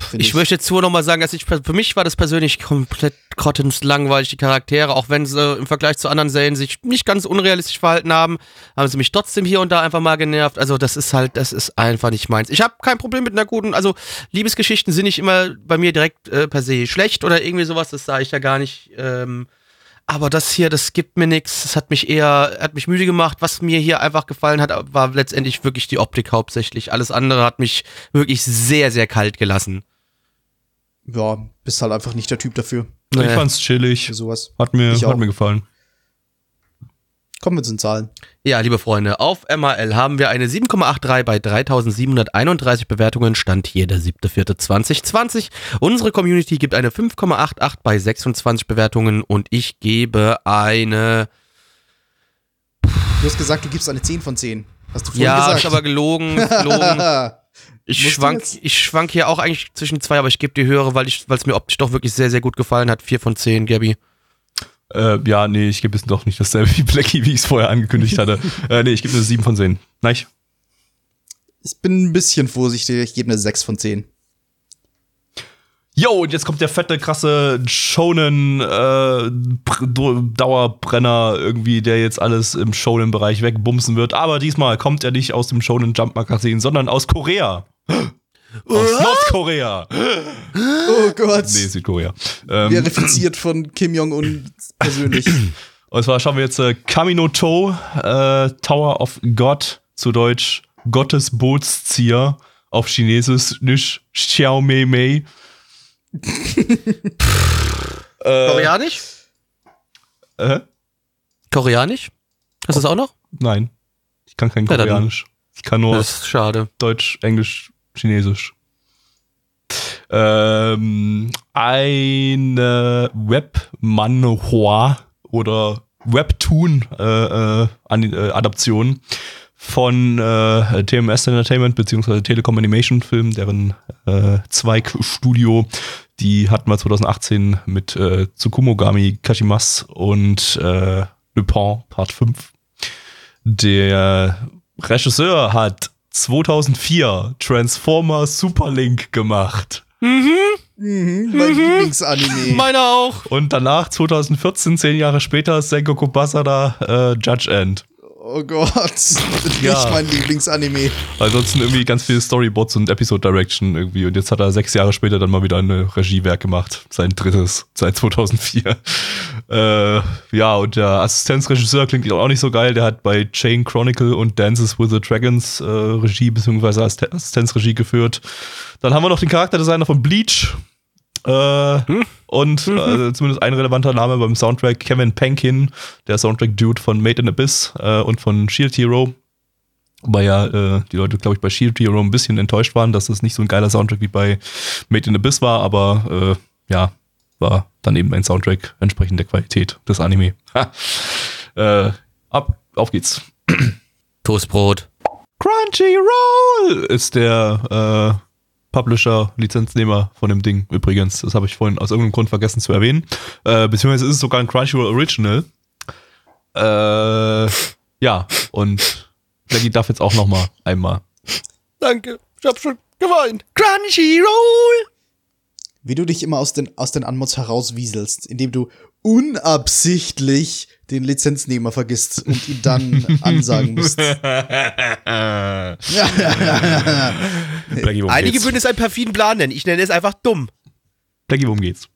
Find Ich möchte jetzt nur noch mal sagen, dass ich für mich war das persönlich komplett grottenslangweilig, die Charaktere, auch wenn sie im Vergleich zu anderen Serien sich nicht ganz unrealistisch verhalten haben, haben sie mich trotzdem hier und da einfach mal genervt. Also das ist halt, das ist einfach nicht meins. Ich habe kein Problem mit einer guten, also Liebesgeschichten sind nicht immer bei mir direkt äh, per se schlecht oder irgendwie sowas, das sage ich ja gar nicht. Ähm, aber das hier, das gibt mir nichts. Das hat mich eher, hat mich müde gemacht. Was mir hier einfach gefallen hat, war letztendlich wirklich die Optik hauptsächlich. Alles andere hat mich wirklich sehr, sehr kalt gelassen. Ja, bist halt einfach nicht der Typ dafür. Ich fand's chillig. Für sowas. Hat mir, Ich auch. hat mir gefallen. Kommen wir zu den Zahlen. Ja, liebe Freunde, auf MRL haben wir eine 7,83 bei 3731 Bewertungen. Stand hier der 7.4.2020. Unsere Community gibt eine 5,88 bei 26 Bewertungen und ich gebe eine. Du hast gesagt, du gibst eine 10 von 10. Hast du vorhin Ja, gesagt. ist aber gelogen. gelogen. Ich schwank, ich schwank hier auch eigentlich zwischen zwei, aber ich gebe die höhere, weil ich, weil es mir optisch doch wirklich sehr, sehr gut gefallen hat. 4 von 10, Gabby. Äh, ja, nee, ich gebe jetzt doch nicht dasselbe wie Blackie, wie ich es vorher angekündigt hatte. äh, nee, ich gebe eine 7 von 10. Nein. ich bin ein bisschen vorsichtig. Ich gebe eine 6 von 10. Jo, und jetzt kommt der fette, krasse Shonen äh, Br- Dauerbrenner irgendwie, der jetzt alles im Shonen-Bereich wegbumsen wird. Aber diesmal kommt er nicht aus dem Shonen Jump Magazin, sondern aus Korea. Aus Nordkorea. Oh Gott. Nee, Südkorea. Ähm, Verifiziert von Kim Jong-un persönlich. und zwar schauen wir jetzt äh, Kamino To, äh, Tower of God, zu Deutsch Gottes Bootszieher, auf Chinesisch nicht Xiao Mei Mei. äh, Koreanisch? äh? Koreanisch? Hast du das auch noch? Nein. Ich kann kein Koreanisch. Ich kann nur Das ist schade. Deutsch, Englisch, Chinesisch. Ähm, eine Web-Manhua oder Webtoon-Adaption äh, von äh, TMS Entertainment bzw. Telekom Animation Film, deren äh, Zweigstudio. Die hatten wir 2018 mit äh, Tsukumogami Kashimas und äh, Le Pen Part 5. Der Regisseur hat 2004 Transformer Superlink gemacht. mhm, mein Lieblingsanime. Meiner auch. Und danach 2014, zehn Jahre später, Sengoku Basara äh, Judge End. Oh Gott. Nicht Ja. mein Lieblingsanime. Ansonsten irgendwie ganz viele Storyboards und Episode Direction irgendwie. Und jetzt hat er sechs Jahre später dann mal wieder ein Regiewerk gemacht. Sein drittes seit 2004. äh, ja, und der Assistenzregisseur klingt auch nicht so geil. Der hat bei Chain Chronicle und Dances with the Dragons äh, Regie bzw. Assist- Assistenzregie geführt. Dann haben wir noch den Charakterdesigner von Bleach. Äh, Und äh, zumindest ein relevanter Name beim Soundtrack, Kevin Penkin, der Soundtrack-Dude von Made in Abyss äh, und von Shield Hero. Wobei ja äh, die Leute, glaube ich, bei Shield Hero ein bisschen enttäuscht waren, dass das nicht so ein geiler Soundtrack wie bei Made in Abyss war, aber ja, war dann eben ein Soundtrack entsprechend der Qualität des Anime. Ha. Äh, ab, auf geht's. Toastbrot. Crunchyroll ist der äh, Publisher, Lizenznehmer von dem Ding übrigens. Das habe ich vorhin aus irgendeinem Grund vergessen zu erwähnen. Äh, beziehungsweise ist es sogar ein Crunchyroll Original. Äh, ja, und Blackie darf jetzt auch noch mal einmal. Danke. Ich hab schon geweint. Crunchyroll. Wie du dich immer aus den, aus den Anmods herauswieselst, indem du unabsichtlich den Lizenznehmer vergisst und ihn dann ansagen musst. Blackie, Einige geht's? würden es einen perfiden Plan nennen. Ich nenne es einfach dumm. Blackie, worum geht's?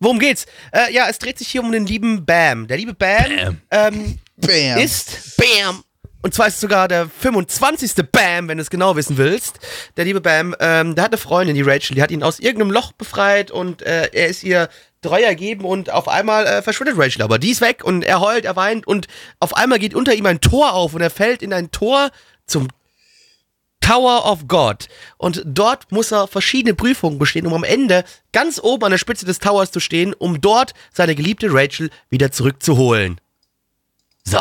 Worum geht's? Äh, ja, es dreht sich hier um den lieben Bam. Der liebe Bam, Ähm, Bam. ist Bam. Und zwar ist es sogar der 25. Bam, wenn du es genau wissen willst. Der liebe Bam, ähm, der hat eine Freundin, die Rachel, die hat ihn aus irgendeinem Loch befreit und äh, er ist ihr treu ergeben und auf einmal äh, verschwindet Rachel. Aber die ist weg und er heult, er weint und auf einmal geht unter ihm ein Tor auf und er fällt in ein Tor zum Tower of God. Und dort muss er verschiedene Prüfungen bestehen, um am Ende ganz oben an der Spitze des Towers zu stehen, um dort seine geliebte Rachel wieder zurückzuholen. So.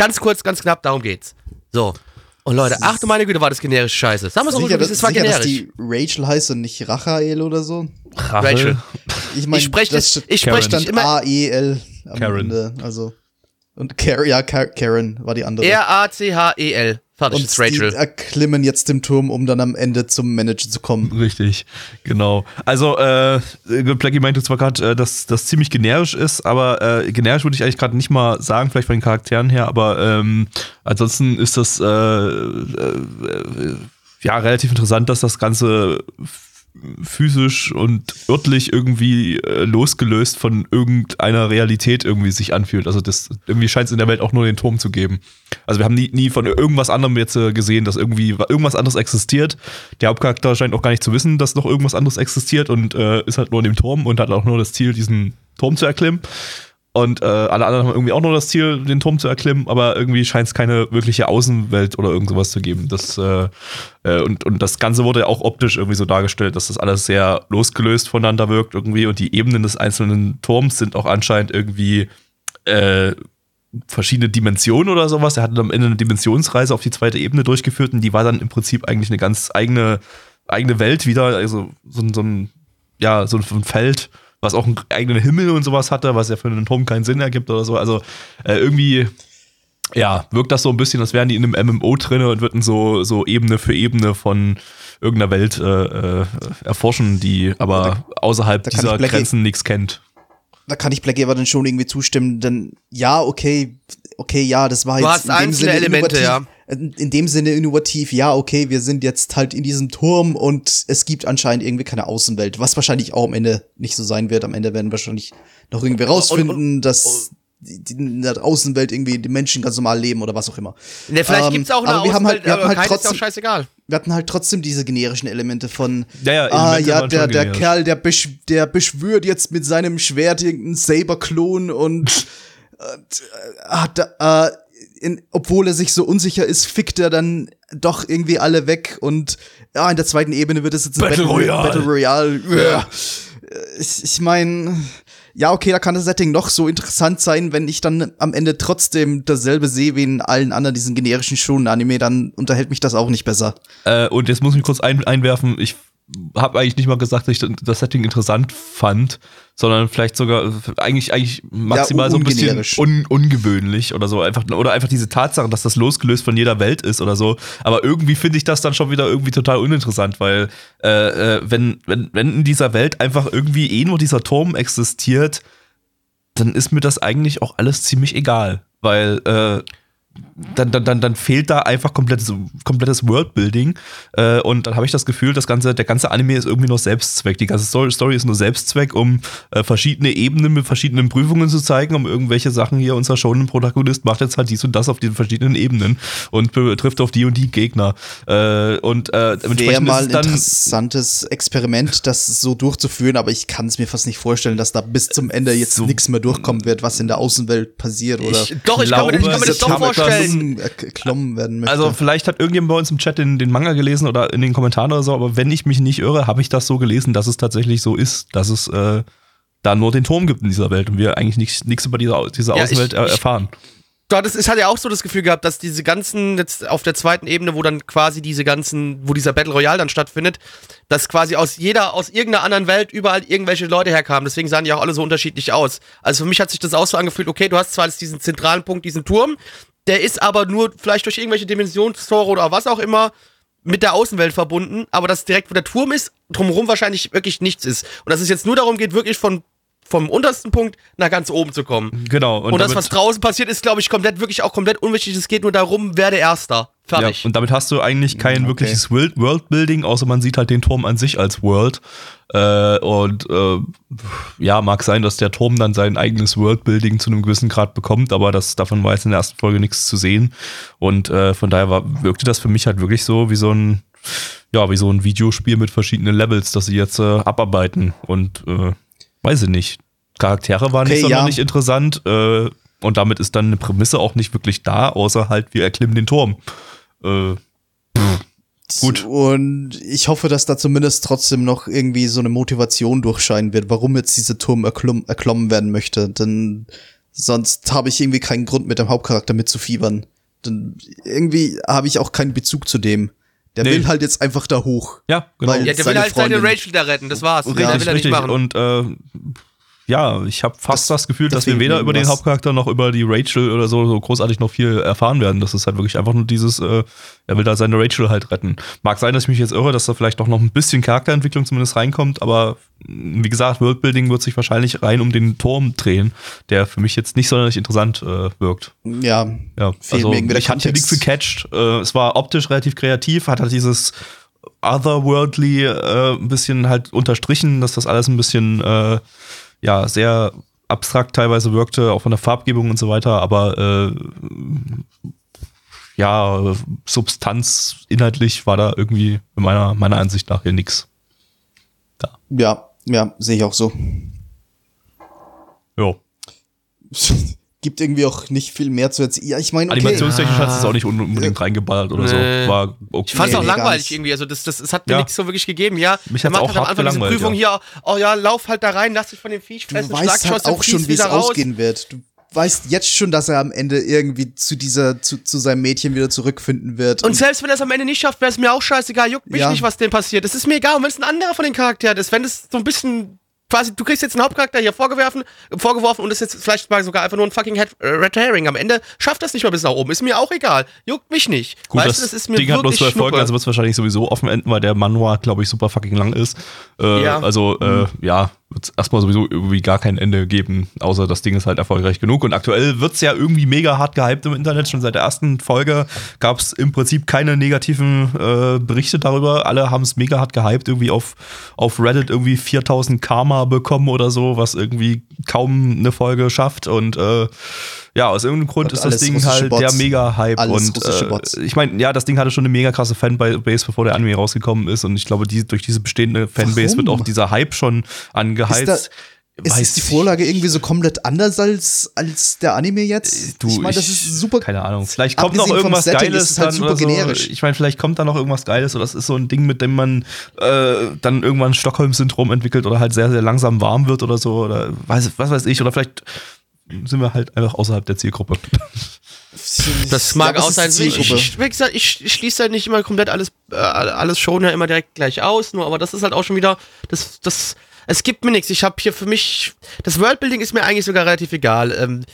Ganz kurz, ganz knapp, darum geht's. So. Und Leute, ach du meine Güte, war das generisch scheiße. Sagen wir es auch dass, es war sicher dass generisch. die Rachel heißt und nicht Rachael oder so? Rachel. Ich meine, Ich spreche das das, ich Karen. spreche stand immer A-E-L am Karen. Ende. Also. Und Karen, ja, Ka- Karen war die andere. R-A-C-H-E-L. Fertig Und ist die Rachel. erklimmen jetzt den Turm, um dann am Ende zum Manager zu kommen. Richtig, genau. Also, äh, Blackie meinte zwar gerade, äh, dass das ziemlich generisch ist, aber äh, generisch würde ich eigentlich gerade nicht mal sagen, vielleicht von den Charakteren her, aber ähm, ansonsten ist das äh, äh, äh, ja relativ interessant, dass das Ganze physisch und örtlich irgendwie äh, losgelöst von irgendeiner Realität irgendwie sich anfühlt. Also das irgendwie scheint es in der Welt auch nur den Turm zu geben. Also wir haben nie, nie von irgendwas anderem jetzt äh, gesehen, dass irgendwie wa- irgendwas anderes existiert. Der Hauptcharakter scheint auch gar nicht zu wissen, dass noch irgendwas anderes existiert und äh, ist halt nur in dem Turm und hat auch nur das Ziel, diesen Turm zu erklimmen. Und äh, alle anderen haben irgendwie auch nur das Ziel, den Turm zu erklimmen, aber irgendwie scheint es keine wirkliche Außenwelt oder irgend sowas zu geben. Das, äh, äh, und, und das Ganze wurde ja auch optisch irgendwie so dargestellt, dass das alles sehr losgelöst voneinander wirkt irgendwie und die Ebenen des einzelnen Turms sind auch anscheinend irgendwie äh, verschiedene Dimensionen oder sowas. Er hat am Ende eine Dimensionsreise auf die zweite Ebene durchgeführt und die war dann im Prinzip eigentlich eine ganz eigene, eigene Welt wieder, also so, so ein, ja, so ein Feld, was auch einen eigenen Himmel und sowas hatte, was ja für einen Turm keinen Sinn ergibt oder so. Also äh, irgendwie, ja, wirkt das so ein bisschen, als wären die in einem MMO drin und würden so, so Ebene für Ebene von irgendeiner Welt äh, äh, erforschen, die aber außerhalb da dieser Grenzen nichts kennt. Da kann ich Blackie aber dann schon irgendwie zustimmen, denn ja, okay, okay, ja, das war Du jetzt hast einzelne Elemente, innovativ. In in dem Sinne innovativ, ja, okay, wir sind jetzt halt in diesem Turm und es gibt anscheinend irgendwie keine Außenwelt, was wahrscheinlich auch am Ende nicht so sein wird. Am Ende werden wir wahrscheinlich noch irgendwie rausfinden, dass die, die in der Außenwelt irgendwie die Menschen ganz normal leben oder was auch immer. Ne, vielleicht Ähm, gibt's auch eine aber wir haben halt- Außenwelt, wir hatten aber halt keine ist ja auch trotzdem- scheißegal. wir hatten halt trotzdem diese generischen Elemente von Ja, ja, ah ja der der generisch. Kerl der besch der beschwört jetzt mit seinem Schwert irgendeinen Saber-Klon und, und äh, hat da, äh, in, obwohl er sich so unsicher ist, fickt er dann doch irgendwie alle weg und ja, in der zweiten Ebene wird es jetzt ein Battle Royale. Battle Royale. Ja. Ich, ich meine, ja, okay, da kann das Setting noch so interessant sein, wenn ich dann am Ende trotzdem dasselbe sehe wie in allen anderen diesen generischen Shonen-Anime, dann unterhält mich das auch nicht besser. Äh, und jetzt muss ich kurz ein, einwerfen, ich habe eigentlich nicht mal gesagt, dass ich das Setting interessant fand, sondern vielleicht sogar eigentlich eigentlich maximal Ja, so ein bisschen un, ungewöhnlich oder so einfach oder einfach diese Tatsache, dass das losgelöst von jeder Welt ist oder so. Aber irgendwie finde ich das dann schon wieder irgendwie total uninteressant, weil äh, äh, wenn wenn wenn in dieser Welt einfach irgendwie eh nur dieser Turm existiert, dann ist mir das eigentlich auch alles ziemlich egal, weil äh, dann, dann, dann, dann fehlt da einfach komplettes, komplettes Worldbuilding. Äh, und dann habe ich das Gefühl, das ganze, der ganze Anime ist irgendwie nur Selbstzweck. Die ganze Story, ist nur Selbstzweck, um äh, verschiedene Ebenen mit verschiedenen Prüfungen zu zeigen, um irgendwelche Sachen hier. Unser Shonen-Protagonist macht jetzt halt dies und das auf diesen verschiedenen Ebenen und trifft auf die und die Gegner. Äh, und äh, Wäre mal ein interessantes Experiment, das so durchzuführen, aber ich kann es mir fast nicht vorstellen, dass da bis zum Ende jetzt So- nichts mehr durchkommen wird, was in der Außenwelt passiert oder Ich, doch, ich kann, mir, ich kann mir das doch das- vorstellen. erklommen werden möchte. Also vielleicht hat irgendjemand bei uns im Chat den, den Manga gelesen oder in den Kommentaren oder so, aber wenn ich mich nicht irre, habe ich das so gelesen, dass es tatsächlich so ist, dass es äh, da nur den Turm gibt in dieser Welt und wir eigentlich nichts nichts über diese, diese Ja, Außenwelt ich- äh, ich- erfahren. Du hattest, es hat ja auch so das Gefühl gehabt, dass diese ganzen, jetzt auf der zweiten Ebene, wo dann quasi diese ganzen, wo dieser Battle Royale dann stattfindet, dass quasi aus jeder, aus irgendeiner anderen Welt überall irgendwelche Leute herkamen. Deswegen sahen die auch alle so unterschiedlich aus. Also für mich hat sich das auch so angefühlt, okay, du hast zwar jetzt diesen zentralen Punkt, diesen Turm, der ist aber nur vielleicht durch irgendwelche Dimensionstore oder was auch immer mit der Außenwelt verbunden, aber dass direkt, wo der Turm ist, drumherum wahrscheinlich wirklich nichts ist. Und dass es jetzt nur darum geht, wirklich von, vom untersten Punkt nach ganz oben zu kommen. Genau. Und, das, damit- was draußen passiert, ist, glaube ich, komplett, wirklich auch komplett unwichtig. Es geht nur darum, werde Erster. Fertig. Ja, und damit hast du eigentlich kein Okay. wirkliches World Worldbuilding, außer man sieht halt den Turm an sich als World. Äh, und äh, ja, mag sein, dass der Turm dann sein eigenes Worldbuilding zu einem gewissen Grad bekommt, aber das, davon war jetzt in der ersten Folge nichts zu sehen. Und äh, von daher war, wirkte das für mich halt wirklich so wie so ein, ja, wie so ein Videospiel mit verschiedenen Levels, das sie jetzt äh, abarbeiten. Und äh, weiß ich nicht. Charaktere waren Okay, nicht ja. sonderlich interessant. Äh, und damit ist dann eine Prämisse auch nicht wirklich da, außer halt, wir erklimmen den Turm. Äh, gut. Und ich hoffe, dass da zumindest trotzdem noch irgendwie so eine Motivation durchscheinen wird, warum jetzt dieser Turm erklom erklommen werden möchte. Denn sonst habe ich irgendwie keinen Grund, mit dem Hauptcharakter mitzufiebern. Denn irgendwie habe ich auch keinen Bezug zu dem. Der Nee. will halt jetzt einfach da hoch. ja, genau. Ja, der will halt seine. Rachel da retten, das war's. Mehr will er nicht richtig. machen. Und äh, ja, ich habe fast das, Das- Gefühl, das dass wir weder über den. Hauptcharakter noch über die Rachel oder so, so großartig noch viel erfahren werden. Das ist halt wirklich einfach nur dieses, äh, er will da seine Rachel halt retten. Mag sein, dass ich mich jetzt irre, dass da vielleicht doch noch ein bisschen Charakterentwicklung zumindest reinkommt, aber mh, wie gesagt, Worldbuilding wird sich wahrscheinlich rein um den Turm drehen, der für mich jetzt nicht sonderlich interessant äh, wirkt. Ja, Ja, also ich hatte nichts Kontext. gecatcht. Äh, es war optisch relativ kreativ, hat halt dieses otherworldly äh, ein bisschen halt unterstrichen, dass das alles ein bisschen äh, ja sehr abstrakt teilweise wirkte, auch von der Farbgebung und so weiter, aber äh, ja, Substanz inhaltlich war da irgendwie meiner, meiner Ansicht nach hier nix. ja, ja, sehe ich auch so. Ja. Gibt irgendwie auch nicht viel mehr zu erzählen. Ja, ich meine, okay. Animationstechnisch hat es auch nicht un- unbedingt reingeballert oder Nee. so. War okay. Ich fand's Nee, auch nee, langweilig irgendwie. Also das, das, es hat mir Ja. nichts so wirklich gegeben. Ja, Mich macht auch halt am hart Anfang diese Prüfung hier. Oh ja, lauf halt da rein, lass dich von dem Viech Du fest und schlag weißt halt auch schon, wie es ausgehen wird. Du weißt jetzt schon, dass er am Ende irgendwie zu dieser, zu, zu seinem Mädchen wieder zurückfinden wird. Und selbst wenn er es am Ende nicht schafft, wäre es mir auch scheißegal. Juckt mich Ja. nicht, was dem passiert. Es ist mir egal. Und wenn es ein anderer von den Charakteren ist, wenn es so ein bisschen quasi, du kriegst jetzt einen Hauptcharakter hier vorgeworfen, vorgeworfen und ist jetzt vielleicht mal sogar einfach nur ein fucking Head, äh, Red Herring. Am Ende schafft das nicht mal bis nach oben. Ist mir auch egal. Juckt mich nicht. Gut, weißt du, das, das ist mir Ding hat wirklich zwölf Folgen, also wird es wahrscheinlich sowieso offen enden, weil der Manual, glaube ich, super fucking lang ist. Äh, Ja. Also, äh, ja, wird es erstmal sowieso irgendwie gar kein Ende geben, außer das Ding ist halt erfolgreich genug. Und aktuell wird es ja irgendwie mega hart gehypt im Internet. Schon seit der ersten Folge gab es im Prinzip keine negativen äh, Berichte darüber. Alle haben es mega hart gehypt, irgendwie auf, auf Reddit irgendwie 4000 Karma bekommen oder so, was irgendwie kaum eine Folge schafft. Und äh, ja, aus irgendeinem Grund Und ist das Ding halt Bots. der Mega-Hype. Und äh, ich meine, ja, das Ding hatte schon eine mega krasse Fanbase, bevor der Anime rausgekommen ist. Und ich glaube, die, durch diese bestehende Fanbase Warum? wird auch dieser Hype schon angeheizt. Ist ist die Vorlage irgendwie so komplett anders als, als der Anime jetzt? Du, ich meine, das ist super. Keine Ahnung. Vielleicht kommt noch irgendwas Setting Geiles halt dann oder so. generisch. Ich meine, vielleicht kommt da noch irgendwas Geiles oder das ist so ein Ding, mit dem man äh, dann irgendwann Stockholm-Syndrom entwickelt oder halt sehr, sehr langsam warm wird oder so oder weiß, was weiß ich. Oder vielleicht sind wir halt einfach außerhalb der Zielgruppe. Das mag Ja, auch sein. Ich, ich, wie gesagt, ich, ich schließe halt nicht immer komplett alles, äh, alles schon ja immer direkt gleich aus, nur aber das ist halt auch schon wieder, das, das, es gibt mir nichts. Ich habe hier für mich, das Worldbuilding ist mir eigentlich sogar relativ egal. Ähm,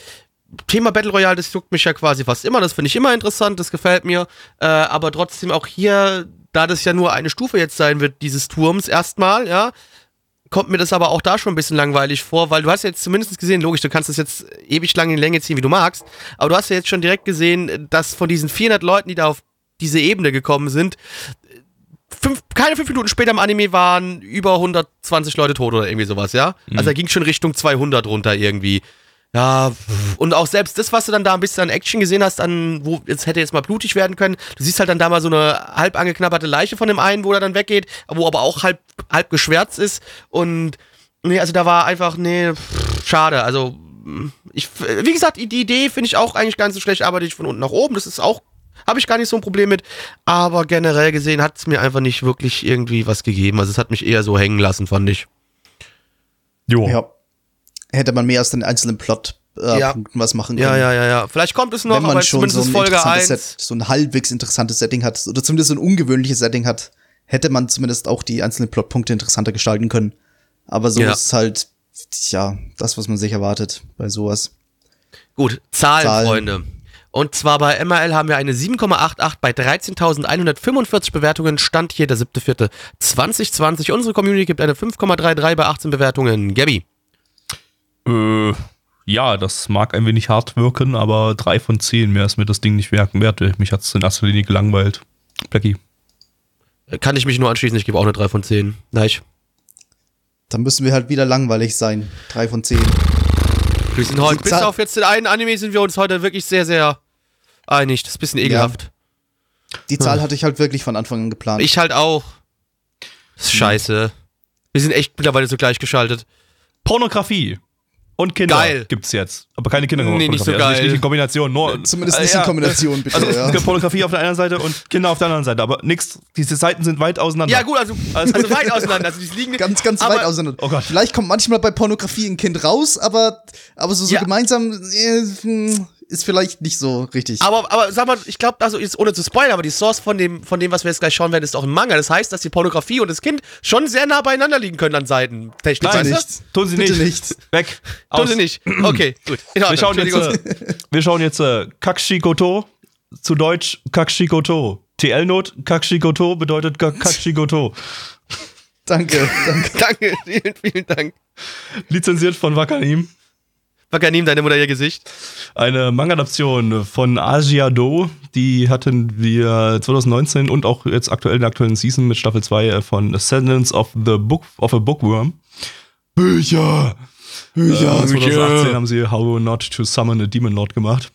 Thema Battle Royale, das juckt mich ja quasi fast immer, das finde ich immer interessant, das gefällt mir, äh, aber trotzdem auch hier, da das ja nur eine Stufe jetzt sein wird, dieses Turms erstmal, ja, kommt mir das aber auch da schon ein bisschen langweilig vor, weil du hast ja jetzt zumindest gesehen, logisch, du kannst das jetzt ewig lang in die Länge ziehen, wie du magst, aber du hast ja jetzt schon direkt gesehen, dass von diesen 400 Leuten, die da auf diese Ebene gekommen sind, fünf, keine fünf Minuten später im Anime waren über 120 Leute tot oder irgendwie sowas, ja? Also da ging schon Richtung 200 runter irgendwie. Ja, und auch selbst das, was du dann da ein bisschen an Action gesehen hast, an, wo jetzt hätte jetzt mal blutig werden können, du siehst halt dann da mal so eine halb angeknabberte Leiche von dem einen, wo er dann weggeht, wo aber auch halb, halb geschwärzt ist und nee, also da war einfach, nee, pff, schade, also ich, wie gesagt, die Idee finde ich auch eigentlich ganz so schlecht, arbeite ich von unten nach oben, das ist auch, habe ich gar nicht so ein Problem mit, aber generell gesehen hat es mir einfach nicht wirklich irgendwie was gegeben, also es hat mich eher so hängen lassen, fand ich. Jo. Ja. Hätte man mehr aus den einzelnen Plot-Punkten Ja. was machen können. Ja, ja, ja, ja, vielleicht kommt es noch, Wenn man aber schon zumindest so ein, Folge interessantes 1. Set, so ein halbwegs interessantes Setting hat, oder zumindest so ein ungewöhnliches Setting hat, hätte man zumindest auch die einzelnen Plotpunkte interessanter gestalten können. Aber so Ja. ist halt, ja, das, was man sich erwartet bei sowas. Gut, Zahlen, Zahlen. Freunde. Und zwar bei MRL haben wir eine 7,88 bei 13.145 Bewertungen. Stand hier der 7.4.2020. Unsere Community gibt eine 5,33 bei 18 Bewertungen. Gabby. Äh, ja, das mag ein wenig hart wirken, aber drei von zehn mehr ist mir das Ding nicht werken wert. Mich hat es in erster Linie gelangweilt. Blackie. Kann ich mich nur anschließen, ich gebe auch eine 3 von 10. Nein. Dann müssen wir halt wieder langweilig sein. Drei von zehn. Wir sind heute, bis auf jetzt den einen Anime sind wir uns heute wirklich sehr, sehr einig. Das ist ein bisschen ekelhaft. Die Zahl hatte ich halt wirklich von Anfang an geplant. Ich halt auch. Das ist scheiße. Wir sind echt mittlerweile so gleichgeschaltet. Pornografie. Und Kinder Geil. gibt's jetzt. Aber keine Kinder. Nee, nicht so Also nicht, geil. nicht in Kombination. Nur, Zumindest äh, nicht in Kombination, bitte, Also, ja. es gibt Pornografie auf der einen Seite und Kinder auf der anderen Seite. Aber nix, diese Seiten sind weit auseinander. Ja, gut, also, Alles also weit auseinander. Also, die liegen Ganz, ganz aber- weit auseinander. Oh Gott. Vielleicht kommt manchmal bei Pornografie ein Kind raus, aber, aber so, so Ja. gemeinsam äh, hm, ist vielleicht nicht so richtig. Aber, aber sag mal, ich glaube, also jetzt ohne zu spoilern, aber die Source von dem, von dem, was wir jetzt gleich schauen werden, ist auch ein Manga. Das heißt, dass die Pornografie und das Kind schon sehr nah beieinander liegen können an Seiten. Technisch, Bitte weißt nicht. Tun Sie Bitte nicht. nicht. Weg. du? Tun Aus. sie nicht. Okay, gut. Wir schauen jetzt, äh, wir schauen jetzt äh, Kakshikoto, zu Deutsch Kakshikoto. TL-Not, Kakshikoto bedeutet Ka- Kakshikoto. Danke, danke. Danke, vielen, vielen Dank. Lizenziert von Wakanim. Wakanim, deine Mutter ihr Gesicht. Eine Manga-Adaption von Asia Do, die hatten wir 2019 und auch jetzt aktuell in der aktuellen Season mit Staffel 2 äh, von Ascendance of the Book of a Bookworm. Bücher! Bücher! Äh, 2018 haben sie How Not to Summon a Demon Lord gemacht.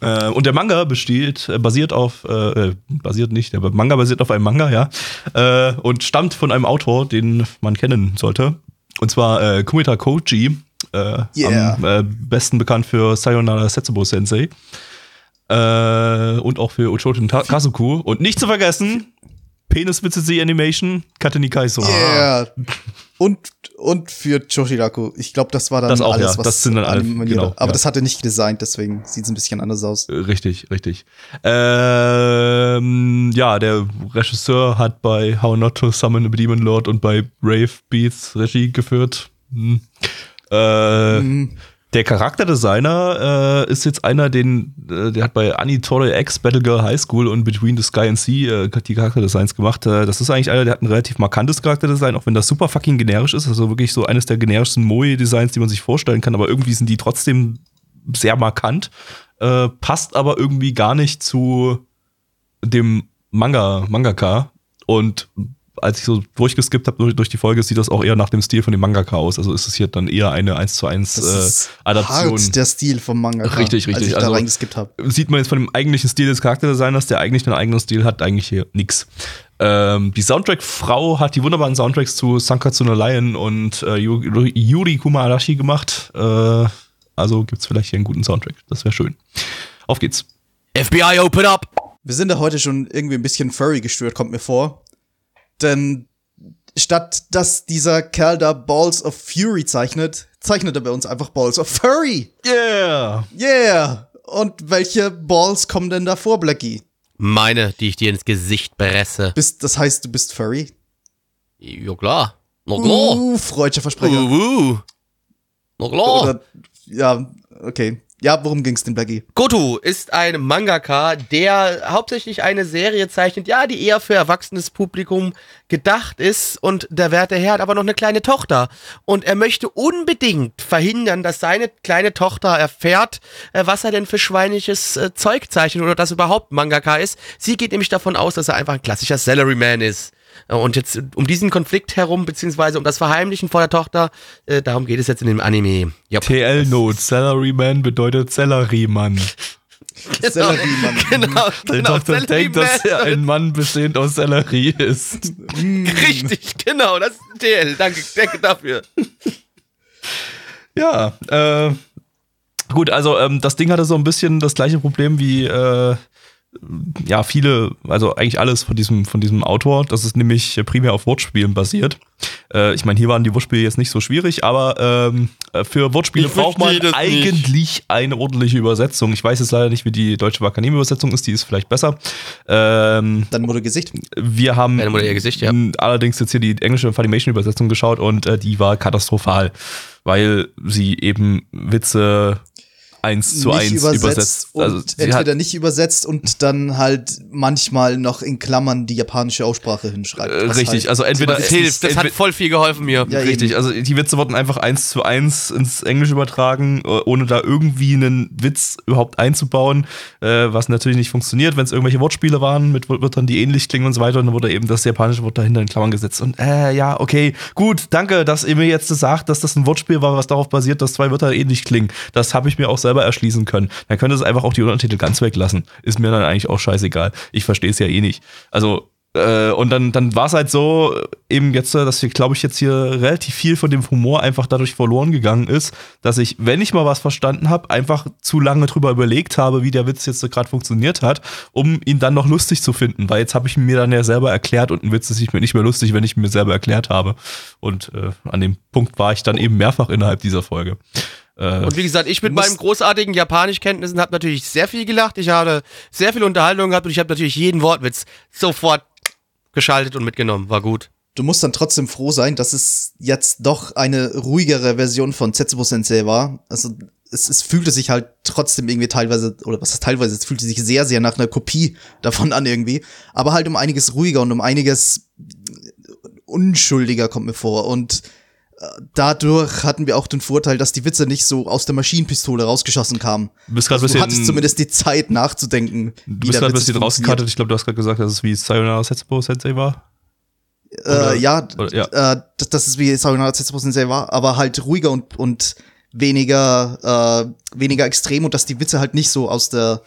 Äh, und der Manga besteht, äh, basiert auf, äh, äh, basiert nicht, der Manga basiert auf einem Manga, ja, äh, und stammt von einem Autor, den man kennen sollte. Und zwar Kumita Koji, äh, Yeah. am äh, besten bekannt für Sayonara Setsubo Sensei. Äh, und auch für Uchoten Kazuku. Und nicht zu vergessen, Penis Witze Animation, Kateni Kaiso. Yeah. Und, und für Choshiraku. Ich glaube, das war dann Das auch, alles, ja. was Das sind dann alle, genau. Aber ja. das hat er nicht designt, deswegen sieht es ein bisschen anders aus. Richtig, richtig. Ähm, ja, der Regisseur hat bei How Not to Summon a Demon Lord und bei Brave Beats Regie geführt. Hm. Äh, Der Charakterdesigner äh, ist jetzt einer, den, äh, der hat bei Anitore X, Battlegirl High School und Between the Sky and Sea äh, die Charakterdesigns gemacht. Äh, das ist eigentlich einer, der hat ein relativ markantes Charakterdesign, auch wenn das super fucking generisch ist. Also wirklich so eines der generischsten Moe-Designs, die man sich vorstellen kann, aber irgendwie sind die trotzdem sehr markant. Äh, passt aber irgendwie gar nicht zu dem Manga, Mangaka. Und als ich so durchgeskippt habe durch, durch die Folge, sieht das auch eher nach dem Stil von dem Mangaka aus. Also ist es hier dann eher eine 1 zu 1 Das äh, ist Adaption. hart, der Stil vom Manga. Richtig, Als richtig. ich da Also- reingeskippt habe. Sieht man jetzt von dem eigentlichen Stil des Charakterdesigners, der eigentlich einen eigenen Stil hat, eigentlich hier nix. Ähm, die Soundtrack-Frau hat die wunderbaren Soundtracks zu Sankatsu no Lion und äh, Yu- Yuri Kuma Arashi gemacht. Äh, also gibt's vielleicht hier einen guten Soundtrack. Das wäre schön. Auf geht's. FBI, open up! Wir sind da heute schon irgendwie ein bisschen furry gestört, kommt mir vor. Denn statt dass dieser Kerl da Balls of Fury zeichnet, zeichnet er bei uns einfach Balls of Furry. Yeah! Yeah! Und welche Balls kommen denn da vor, Blackie? Meine, die ich dir ins Gesicht presse. Bist, das heißt, du bist Furry? Ja klar. Na klar. Uh, freudscher Versprecher. Uh, uh. Na klar. Oder, ja, okay. Ja, worum ging's denn, Blackie? Goto ist ein Mangaka, der hauptsächlich eine Serie zeichnet, ja, die eher für erwachsenes Publikum gedacht ist. Und der werte Herr hat aber noch eine kleine Tochter. Und er möchte unbedingt verhindern, dass seine kleine Tochter erfährt, äh, was er denn für schweiniges äh, Zeug zeichnet oder dass überhaupt Mangaka ist. Sie geht nämlich davon aus, dass er einfach ein klassischer Salaryman ist. Äh, Und jetzt äh, um diesen Konflikt herum, beziehungsweise um das Verheimlichen vor der Tochter, äh, darum geht es jetzt in dem Anime. Ja, TL-Note. Salaryman bedeutet Selleriemann. Selleriemann. genau, genau. Tochter denkt, dass er Salaryman. ein Mann bestehend aus Sellerie ist. Richtig, genau, das ist TL. Danke, danke dafür. Ja, äh, gut, also ähm, das Ding hatte so ein bisschen das gleiche Problem wie äh, ja viele, also eigentlich alles von diesem von diesem Autor. Das ist nämlich primär auf Wortspielen basiert. Äh, ich meine, hier waren die Wortspiele jetzt nicht so schwierig, aber ähm, äh, für Wortspiele Ich braucht man das nicht. eigentlich eine ordentliche Übersetzung. Ich weiß jetzt leider nicht, wie die deutsche Wakanim-Übersetzung ist. Die ist vielleicht besser. Ähm, Dann wurde Gesicht. wir haben Mutter ihr Gesicht, ja. allerdings jetzt hier die englische Funimation-Übersetzung geschaut und äh, die war katastrophal, weil sie eben Witze eins zu eins übersetzt, übersetzt. und Also entweder hat, nicht übersetzt und dann halt manchmal noch in Klammern die japanische Aussprache hinschreibt. äh, richtig, halt, also entweder Das es hilft, das hat voll viel geholfen mir. Ja, Richtig, eben. also die Witze wurden einfach eins zu eins ins Englisch übertragen, äh, ohne da irgendwie einen Witz überhaupt einzubauen, äh, was natürlich nicht funktioniert, wenn es irgendwelche Wortspiele waren mit Wörtern, die ähnlich klingen und so weiter, und dann wurde eben das japanische Wort dahinter in Klammern gesetzt. Und äh, ja, okay, gut, danke, dass ihr mir jetzt sagt, dass das ein Wortspiel war, was darauf basiert, dass zwei Wörter ähnlich klingen. Das habe ich mir auch selber erschließen können. Dann könnte es einfach auch die Untertitel ganz weglassen. Ist mir dann eigentlich auch scheißegal. Ich verstehe es ja eh nicht. Also äh, und dann, dann war es halt so, eben jetzt, dass wir, glaube ich, jetzt hier relativ viel von dem Humor einfach dadurch verloren gegangen ist, dass ich, wenn ich mal was verstanden habe, einfach zu lange drüber überlegt habe, wie der Witz jetzt so gerade funktioniert hat, um ihn dann noch lustig zu finden. Weil jetzt habe ich ihn mir dann ja selber erklärt und ein Witz ist nicht mehr lustig, wenn ich ihn mir selber erklärt habe. Und äh, an dem Punkt war ich dann eben mehrfach innerhalb dieser Folge. Äh, Und wie gesagt, ich mit meinen großartigen Japanischkenntnissen habe natürlich sehr viel gelacht. Ich habe sehr viel Unterhaltung gehabt und ich habe natürlich jeden Wortwitz sofort geschaltet und mitgenommen. War gut. Du musst dann trotzdem froh sein, dass es jetzt doch eine ruhigere Version von Setsubo Sensei war. Also es, es fühlte sich halt trotzdem irgendwie teilweise, oder was heißt teilweise, es fühlte sich sehr, sehr nach einer Kopie davon an irgendwie. Aber halt um einiges ruhiger und um einiges unschuldiger kommt mir vor. Und äh, dadurch hatten wir auch den Vorteil, dass die Witze nicht so aus der Maschinenpistole rausgeschossen kamen. du bist Also du hattest bisschen, zumindest die Zeit nachzudenken. du bist gerade ein bisschen rausgekattet. Ich glaube, du hast gerade gesagt, dass es wie Sayonara Setsubo Sensei war. Oder- Äh, ja, oder- ja. Äh, das, das ist wie Sayonara Setsubo Sensei war, aber halt ruhiger und, und weniger, äh, weniger extrem und dass die Witze halt nicht so aus der,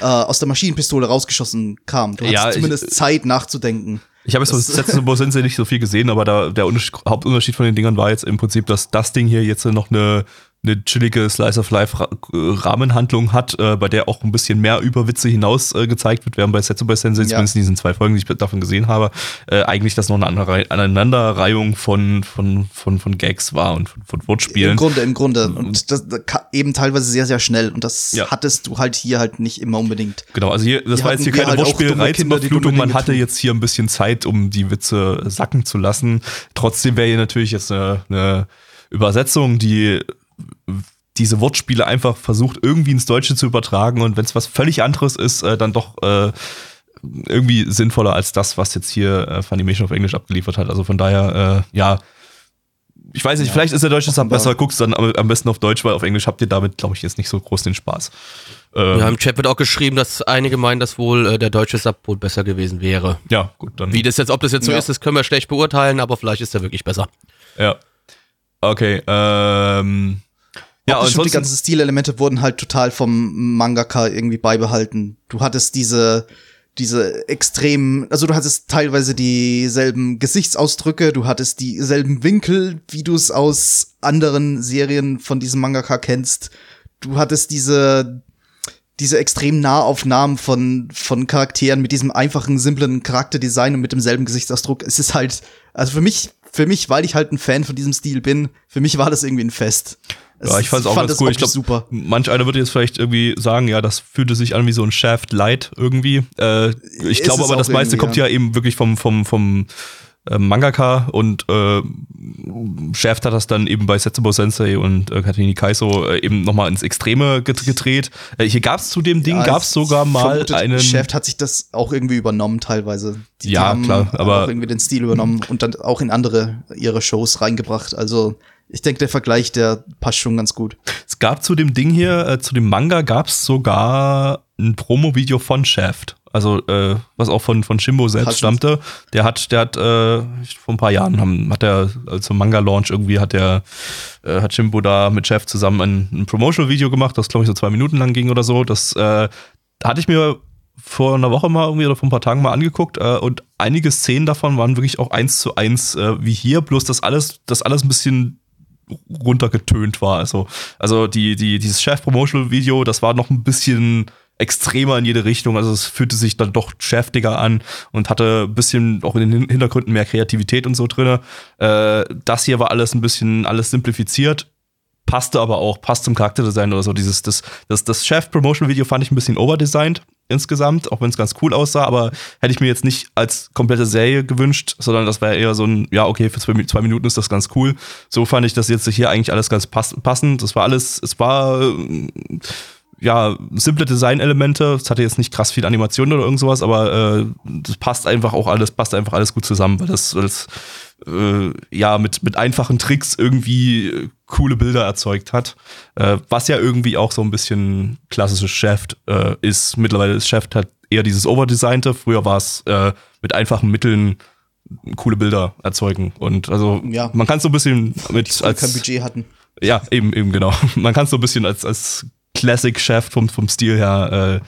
äh, aus der Maschinenpistole rausgeschossen kamen. Du Ja, hattest ich- zumindest Zeit nachzudenken. Ich habe jetzt Das- Setsubo Sensei nicht so viel gesehen, aber da, der Unterschied, Hauptunterschied von den Dingern war jetzt im Prinzip, dass das Ding hier jetzt noch eine, eine chillige Slice of Life Ra Rahmenhandlung hat, äh, bei der auch ein bisschen mehr über Witze hinaus äh, gezeigt wird, während bei Setsubo Sensei, Ja. zumindest in diesen zwei Folgen, die ich davon gesehen habe, äh, eigentlich das noch eine andere Aneinanderreihung von, von, von, von Gags war und von, von Im Wortspielen. Grunde, im Grunde. Und das, das eben teilweise sehr, sehr schnell. Und das Ja. hattest du halt hier halt nicht immer unbedingt. Genau, also hier, das Die war jetzt hier keine halt Wortspiel-Reizüberflutung, man hatte jetzt hier ein bisschen Zeit, um die Witze sacken zu lassen. Trotzdem wäre hier natürlich jetzt eine, eine Übersetzung, die diese Wortspiele einfach versucht, irgendwie ins Deutsche zu übertragen und wenn es was völlig anderes ist, äh, dann doch äh, irgendwie sinnvoller als das, was jetzt hier äh, Funimation auf Englisch abgeliefert hat. Also von daher, äh, ja, ich weiß nicht, vielleicht ist der deutsche Sub besser, guckst dann am, am besten auf Deutsch, weil auf Englisch habt ihr damit, glaube ich, jetzt nicht so groß den Spaß. Ähm, Ja, im Chat wird auch geschrieben, dass einige meinen, dass wohl äh, der deutsche Sub wohl besser gewesen wäre. ja, gut, dann. Wie das jetzt, ob das jetzt so Ja. ist, das können wir schlecht beurteilen, aber vielleicht ist er wirklich besser. Ja. Okay, ähm. Ja, und die ganzen Stilelemente wurden halt total vom Mangaka irgendwie beibehalten. Du hattest diese, diese extremen, also du hattest teilweise dieselben Gesichtsausdrücke, du hattest dieselben Winkel, wie du es aus anderen Serien von diesem Mangaka kennst. Du hattest diese, diese extremen Nahaufnahmen von, von Charakteren mit diesem einfachen, simplen Charakterdesign und mit demselben Gesichtsausdruck. Es ist halt, also für mich, für mich, weil ich halt ein Fan von diesem Stil bin, für mich war das irgendwie ein Fest. Ja, ich fand es auch fand ganz cool. Ich glaube, super. manch einer würde jetzt vielleicht irgendwie sagen, ja, das fühlte sich an wie so ein Shaft Light irgendwie. Äh, ich glaube aber, das meiste kommt ja. eben wirklich vom, vom, vom äh, Mangaka und äh, Shaft hat das dann eben bei Setsubo Sensei und äh, Katini Kaiso äh, eben nochmal ins Extreme gedreht. Äh, hier gab es zu dem Ding, Ja, gab es sogar mal einen. Shaft hat sich das auch irgendwie übernommen teilweise. Die, Ja, die haben klar, aber- auch irgendwie den Stil übernommen und dann auch in andere ihre Shows reingebracht. Also ich denke, der Vergleich, der passt schon ganz gut. Es gab zu dem Ding hier, äh, zu dem Manga gab es sogar ein Promo-Video von Shaft. Also, äh, was auch von, von Shimbo selbst Passend. stammte. Der hat, der hat, äh, vor ein paar Jahren haben, hat er äh, zum Manga-Launch irgendwie hat der, äh, hat Shimbo da mit Shaft zusammen ein, ein Promotional-Video gemacht, das glaube ich so zwei Minuten lang ging oder so. Das äh, hatte ich mir vor einer Woche mal irgendwie oder vor ein paar Tagen mal angeguckt äh, und einige Szenen davon waren wirklich auch eins zu eins äh, wie hier, bloß das alles, das alles ein bisschen runtergetönt war. Also, also die, die, dieses Chef-Promotional-Video, das war noch ein bisschen extremer in jede Richtung. Also es fühlte sich dann doch schärftiger an und hatte ein bisschen auch in den Hintergründen mehr Kreativität und so drin. Äh, das hier war alles ein bisschen alles simplifiziert. Passte aber auch, passt zum Charakterdesign oder so. Dieses, das, das, das Chef-Promotional-Video fand ich ein bisschen overdesigned insgesamt, auch wenn es ganz cool aussah, aber hätte ich mir jetzt nicht als komplette Serie gewünscht, sondern das wäre eher so ein, ja, okay, für zwei, Minuten ist das ganz cool. So fand ich das jetzt hier eigentlich alles ganz pass passend. Das war alles, es war äh, ja, simple Designelemente. Es hatte jetzt nicht krass viel Animation oder irgend sowas, aber äh, das passt einfach auch alles, passt einfach alles gut zusammen, weil das, weil das äh, ja mit, mit einfachen Tricks irgendwie coole Bilder erzeugt hat. Äh, was ja irgendwie auch so ein bisschen klassisches Shaft äh, ist. Mittlerweile ist Shaft halt eher dieses Overdesignte. Früher war es äh, mit einfachen Mitteln coole Bilder erzeugen. Und also Ja. man kann es so ein bisschen mit Die kein als Budget hatten. ja, eben, eben, genau. Man kann es so ein bisschen als, als Classic Chef vom, vom Stil her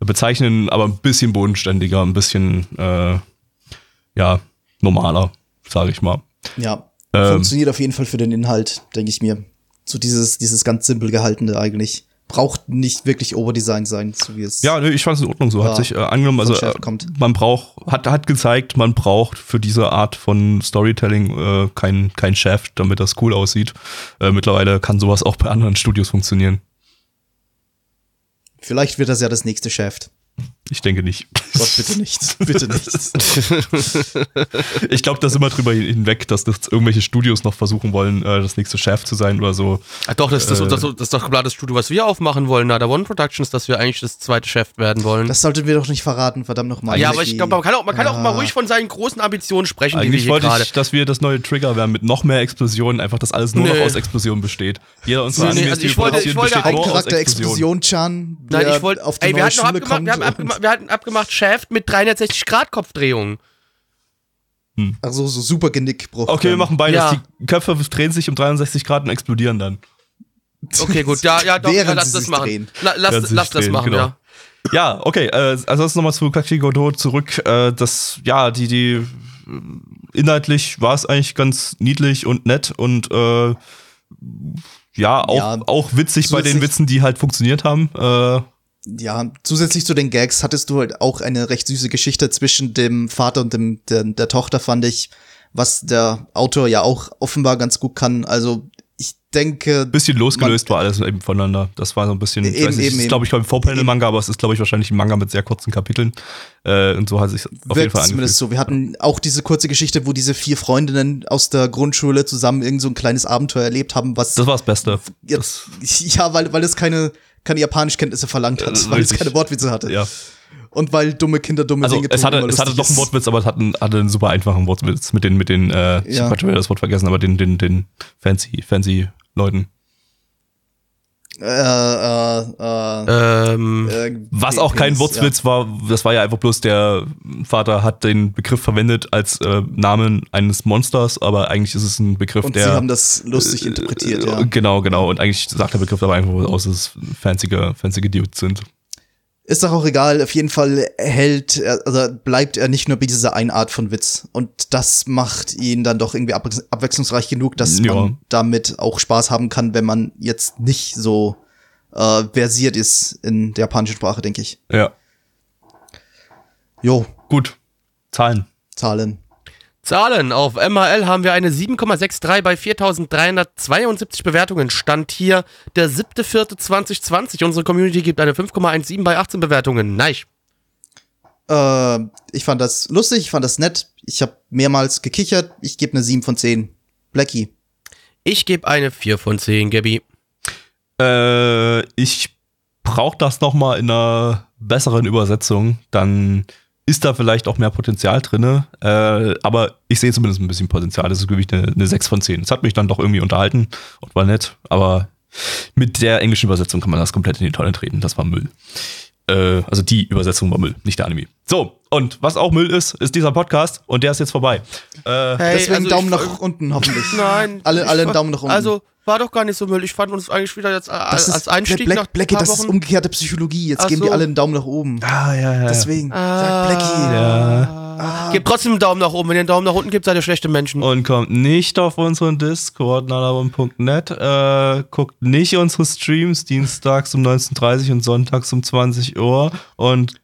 äh, bezeichnen, aber ein bisschen bodenständiger, ein bisschen, äh, ja, normaler, sage ich mal. Ja. Ähm. Funktioniert auf jeden Fall für den Inhalt, denke ich mir. So dieses, dieses ganz simpel gehaltene eigentlich. braucht nicht wirklich Overdesign sein, so wie es. Ja, nö, ich fand es in Ordnung so. Hat sich äh, angenommen, also Chef äh, man braucht, hat, hat gezeigt, man braucht für diese Art von Storytelling äh, kein, kein Chef, damit das cool aussieht. Äh, mittlerweile kann sowas auch bei anderen Studios funktionieren. Vielleicht wird das ja das nächste Shaft. Ich denke nicht. Gott, bitte nicht. Bitte nicht. Ich glaube, da sind wir drüber hinweg, dass das irgendwelche Studios noch versuchen wollen, äh, das nächste Chef zu sein oder so. Ah, doch, das, das, Äh. das, das, ist doch klar das Studio, was wir aufmachen wollen, na, der One Productions, dass wir eigentlich das zweite Chef werden wollen. Das sollten wir doch nicht verraten, verdammt nochmal. ja, aber ich glaube, man kann auch, man kann auch Ja. mal ruhig von seinen großen Ambitionen sprechen, die wir Eigentlich hier wollte gerade. ich, dass wir das neue Trigger werden mit noch mehr Explosionen, einfach, dass alles nur Nö. noch aus Explosionen besteht. Jeder unserer Nee, nee, also die ich wollte- ich wollte besteht Ein nur aus Charakter Explosionen. Explosion Chan, Nein, ich wollte, auf die ey, wir hatten, abgemacht, wir, haben abgemacht, wir hatten abgemacht Shaft mit 360 Grad Kopfdrehungen. Ach so, so super Genickbruch. Okay, wir machen beides. Ja. Die Köpfe drehen sich um 63 Grad und explodieren dann. Okay, gut, ja, ja, doch, ja, lass das machen. La, lass, lass das drehen, machen, genau. ja. Ja, okay. Äh, also jetzt nochmal zu Kaki Godot zurück. Äh, das, ja, die, die inhaltlich war es eigentlich ganz niedlich und nett und äh, ja, auch, Ja, auch witzig bei den Witzen, die halt funktioniert haben. Äh, Ja, zusätzlich zu den Gags hattest du halt auch eine recht süße Geschichte zwischen dem Vater und dem, der, der Tochter, fand ich, was der Autor ja auch offenbar ganz gut kann. Also ich denke, bisschen losgelöst war alles eben voneinander. Das war so ein bisschen, ich Eben, weiß nicht, eben, es ist glaube ich beim V-Panel-Manga, aber es ist glaube ich wahrscheinlich ein Manga mit sehr kurzen Kapiteln. Äh, und so hat sich auf jeden Fall zumindest angefühlt. so. Wir hatten auch diese kurze Geschichte, wo diese vier Freundinnen aus der Grundschule zusammen irgend so ein kleines Abenteuer erlebt haben, was Das war das Beste. jetzt, ja, weil, weil es keine, keine Japanischkenntnisse verlangt hat, Äh, weil es keine Wortwitze hatte. Ja. Und weil dumme Kinder dumme Also Dinge es tun hatte, immer es hatte doch einen. Wortwitz, aber es hat einen, hatte einen super einfachen Wortwitz mit den, mit den, äh, ich Ja. hab grad schon wieder das Wort vergessen, aber den, den, den fancy, fancy Leuten. Äh, äh, äh, Ähm, äh, Was auch kein Penis, Wortwitz war, das war ja einfach bloß der Vater hat den Begriff verwendet als äh, Namen eines Monsters, aber eigentlich ist es ein Begriff, Ja. Und der. sie haben das lustig interpretiert, äh, ja. Genau, genau. Und eigentlich sagt der Begriff aber einfach aus, dass es fancy, fancy Dudes sind. Ist doch auch egal, auf jeden Fall hält also bleibt er nicht nur bei dieser einen Art von Witz. Und das macht ihn dann doch irgendwie abwechs- abwechslungsreich genug, dass Ja. man damit auch Spaß haben kann, wenn man jetzt nicht so äh, versiert ist in der japanischen Sprache, denke ich. Ja. Jo, Gut. Zahlen. Zahlen. Zahlen. Auf MHL haben wir eine 7,63 bei 4.372 Bewertungen. Stand hier der 7.4.2020. Unsere Community gibt eine 5,17 bei 18 Bewertungen. Nice. Äh, ich fand das lustig, ich fand das nett. Ich habe mehrmals gekichert. Ich gebe eine 7 von 10. Blackie. Ich gebe eine 4 von 10, Gabby. Äh, ich brauche das noch mal in einer besseren Übersetzung. Dann ist da vielleicht auch mehr Potenzial drinne. Äh, aber ich sehe zumindest ein bisschen Potenzial. Das ist wirklich eine, eine 6 von 10. Es hat mich dann doch irgendwie unterhalten und war nett. Aber mit der englischen Übersetzung kann man das komplett in die Tonne treten. Das war Müll. Äh, also die Übersetzung war Müll, nicht der Anime. So, und was auch Müll ist, ist dieser Podcast und der ist jetzt vorbei. Äh, Hey, Deswegen also Daumen nach unten, hoffentlich. Nein. Alle, alle einen fand- Daumen nach unten. Also, war doch gar nicht so Müll. Ich fand uns eigentlich wieder jetzt äh, das als ist Einstieg Black, nach Blackie, das ist Wochen. umgekehrte Psychologie. Jetzt Ach geben die so. alle einen Daumen nach oben. ah, ja, ja. Deswegen. Ah. Sag Blackie. Ja. Gebt trotzdem einen Daumen nach oben. Wenn ihr einen Daumen nach unten gibt, seid ihr schlechte Menschen. Und kommt nicht auf unseren Discord, nalabum.net. Äh, guckt nicht unsere Streams dienstags um 19.30 und sonntags um 20 Uhr. Und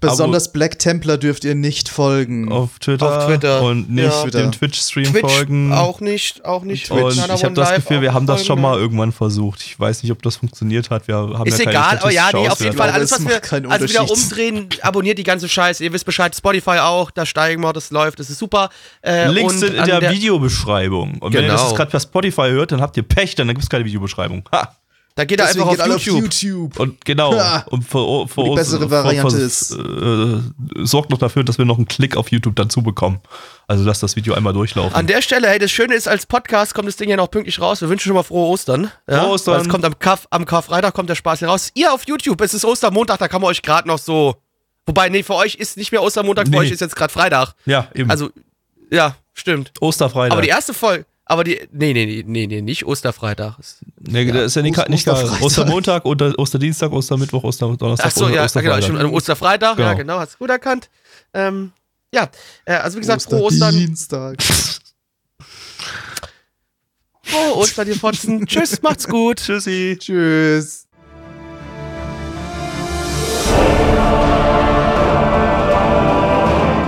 Besonders Black Templar dürft ihr nicht folgen. auf Twitter, Auf Twitter. und nicht Ja. dem Twitch-Stream Twitch folgen. auch nicht, auch nicht. und Nana ich habe das Live Gefühl, wir haben das schon mal irgendwann versucht. Ich weiß nicht, ob das funktioniert hat. Wir haben Ist ja keine egal, aber ja, nee, auf jeden. Fall alles, was wir also wieder umdrehen, abonniert die ganze Scheiße. Ihr wisst Bescheid, Spotify auch, da steigen wir, das läuft, das ist super. Äh, Links und sind in an der, Videobeschreibung. Und wenn ihr das Genau. gerade per Spotify hört, dann habt ihr Pech, dann gibt es keine Videobeschreibung. Ha! Da geht er Deswegen einfach geht auf YouTube. auf YouTube. Und genau, Ja. und für, für Und die uns bessere für- Variante für- ist- äh, sorgt noch dafür, dass wir noch einen Klick auf YouTube dazu bekommen. Also lasst das Video einmal durchlaufen. An der Stelle, hey, das Schöne ist, als Podcast kommt das Ding ja noch pünktlich raus. Wir wünschen schon mal frohe Ostern. Ja? Frohe Ostern. Weil Es kommt am, Karf am Karfreitag kommt der Spaß hier raus. Ihr auf YouTube, es ist Ostermontag, da kann man euch gerade noch so. Wobei, nee, für euch ist nicht mehr Ostermontag, für Nee. euch ist jetzt gerade Freitag. ja, eben. Also, ja, stimmt. Osterfreitag. Aber die erste Folge, aber die, nee, nee, nee, nee, nee, nicht Osterfreitag. nee, das ist ja nicht, Ost- nicht klar. Osterfreitag. Ostermontag, Oster, Osterdienstag, Ostermittwoch, Osterdonnerstag, Ach so, ja, Osterfreitag. genau, stimmt, am Osterfreitag, ja, Genau. genau, hast du gut erkannt. Ähm, ja, äh, also wie gesagt, frohe Ostern, Dienstag. frohe Ostern, ihr Fotzen. Tschüss, macht's gut. Tschüssi. Tschüss.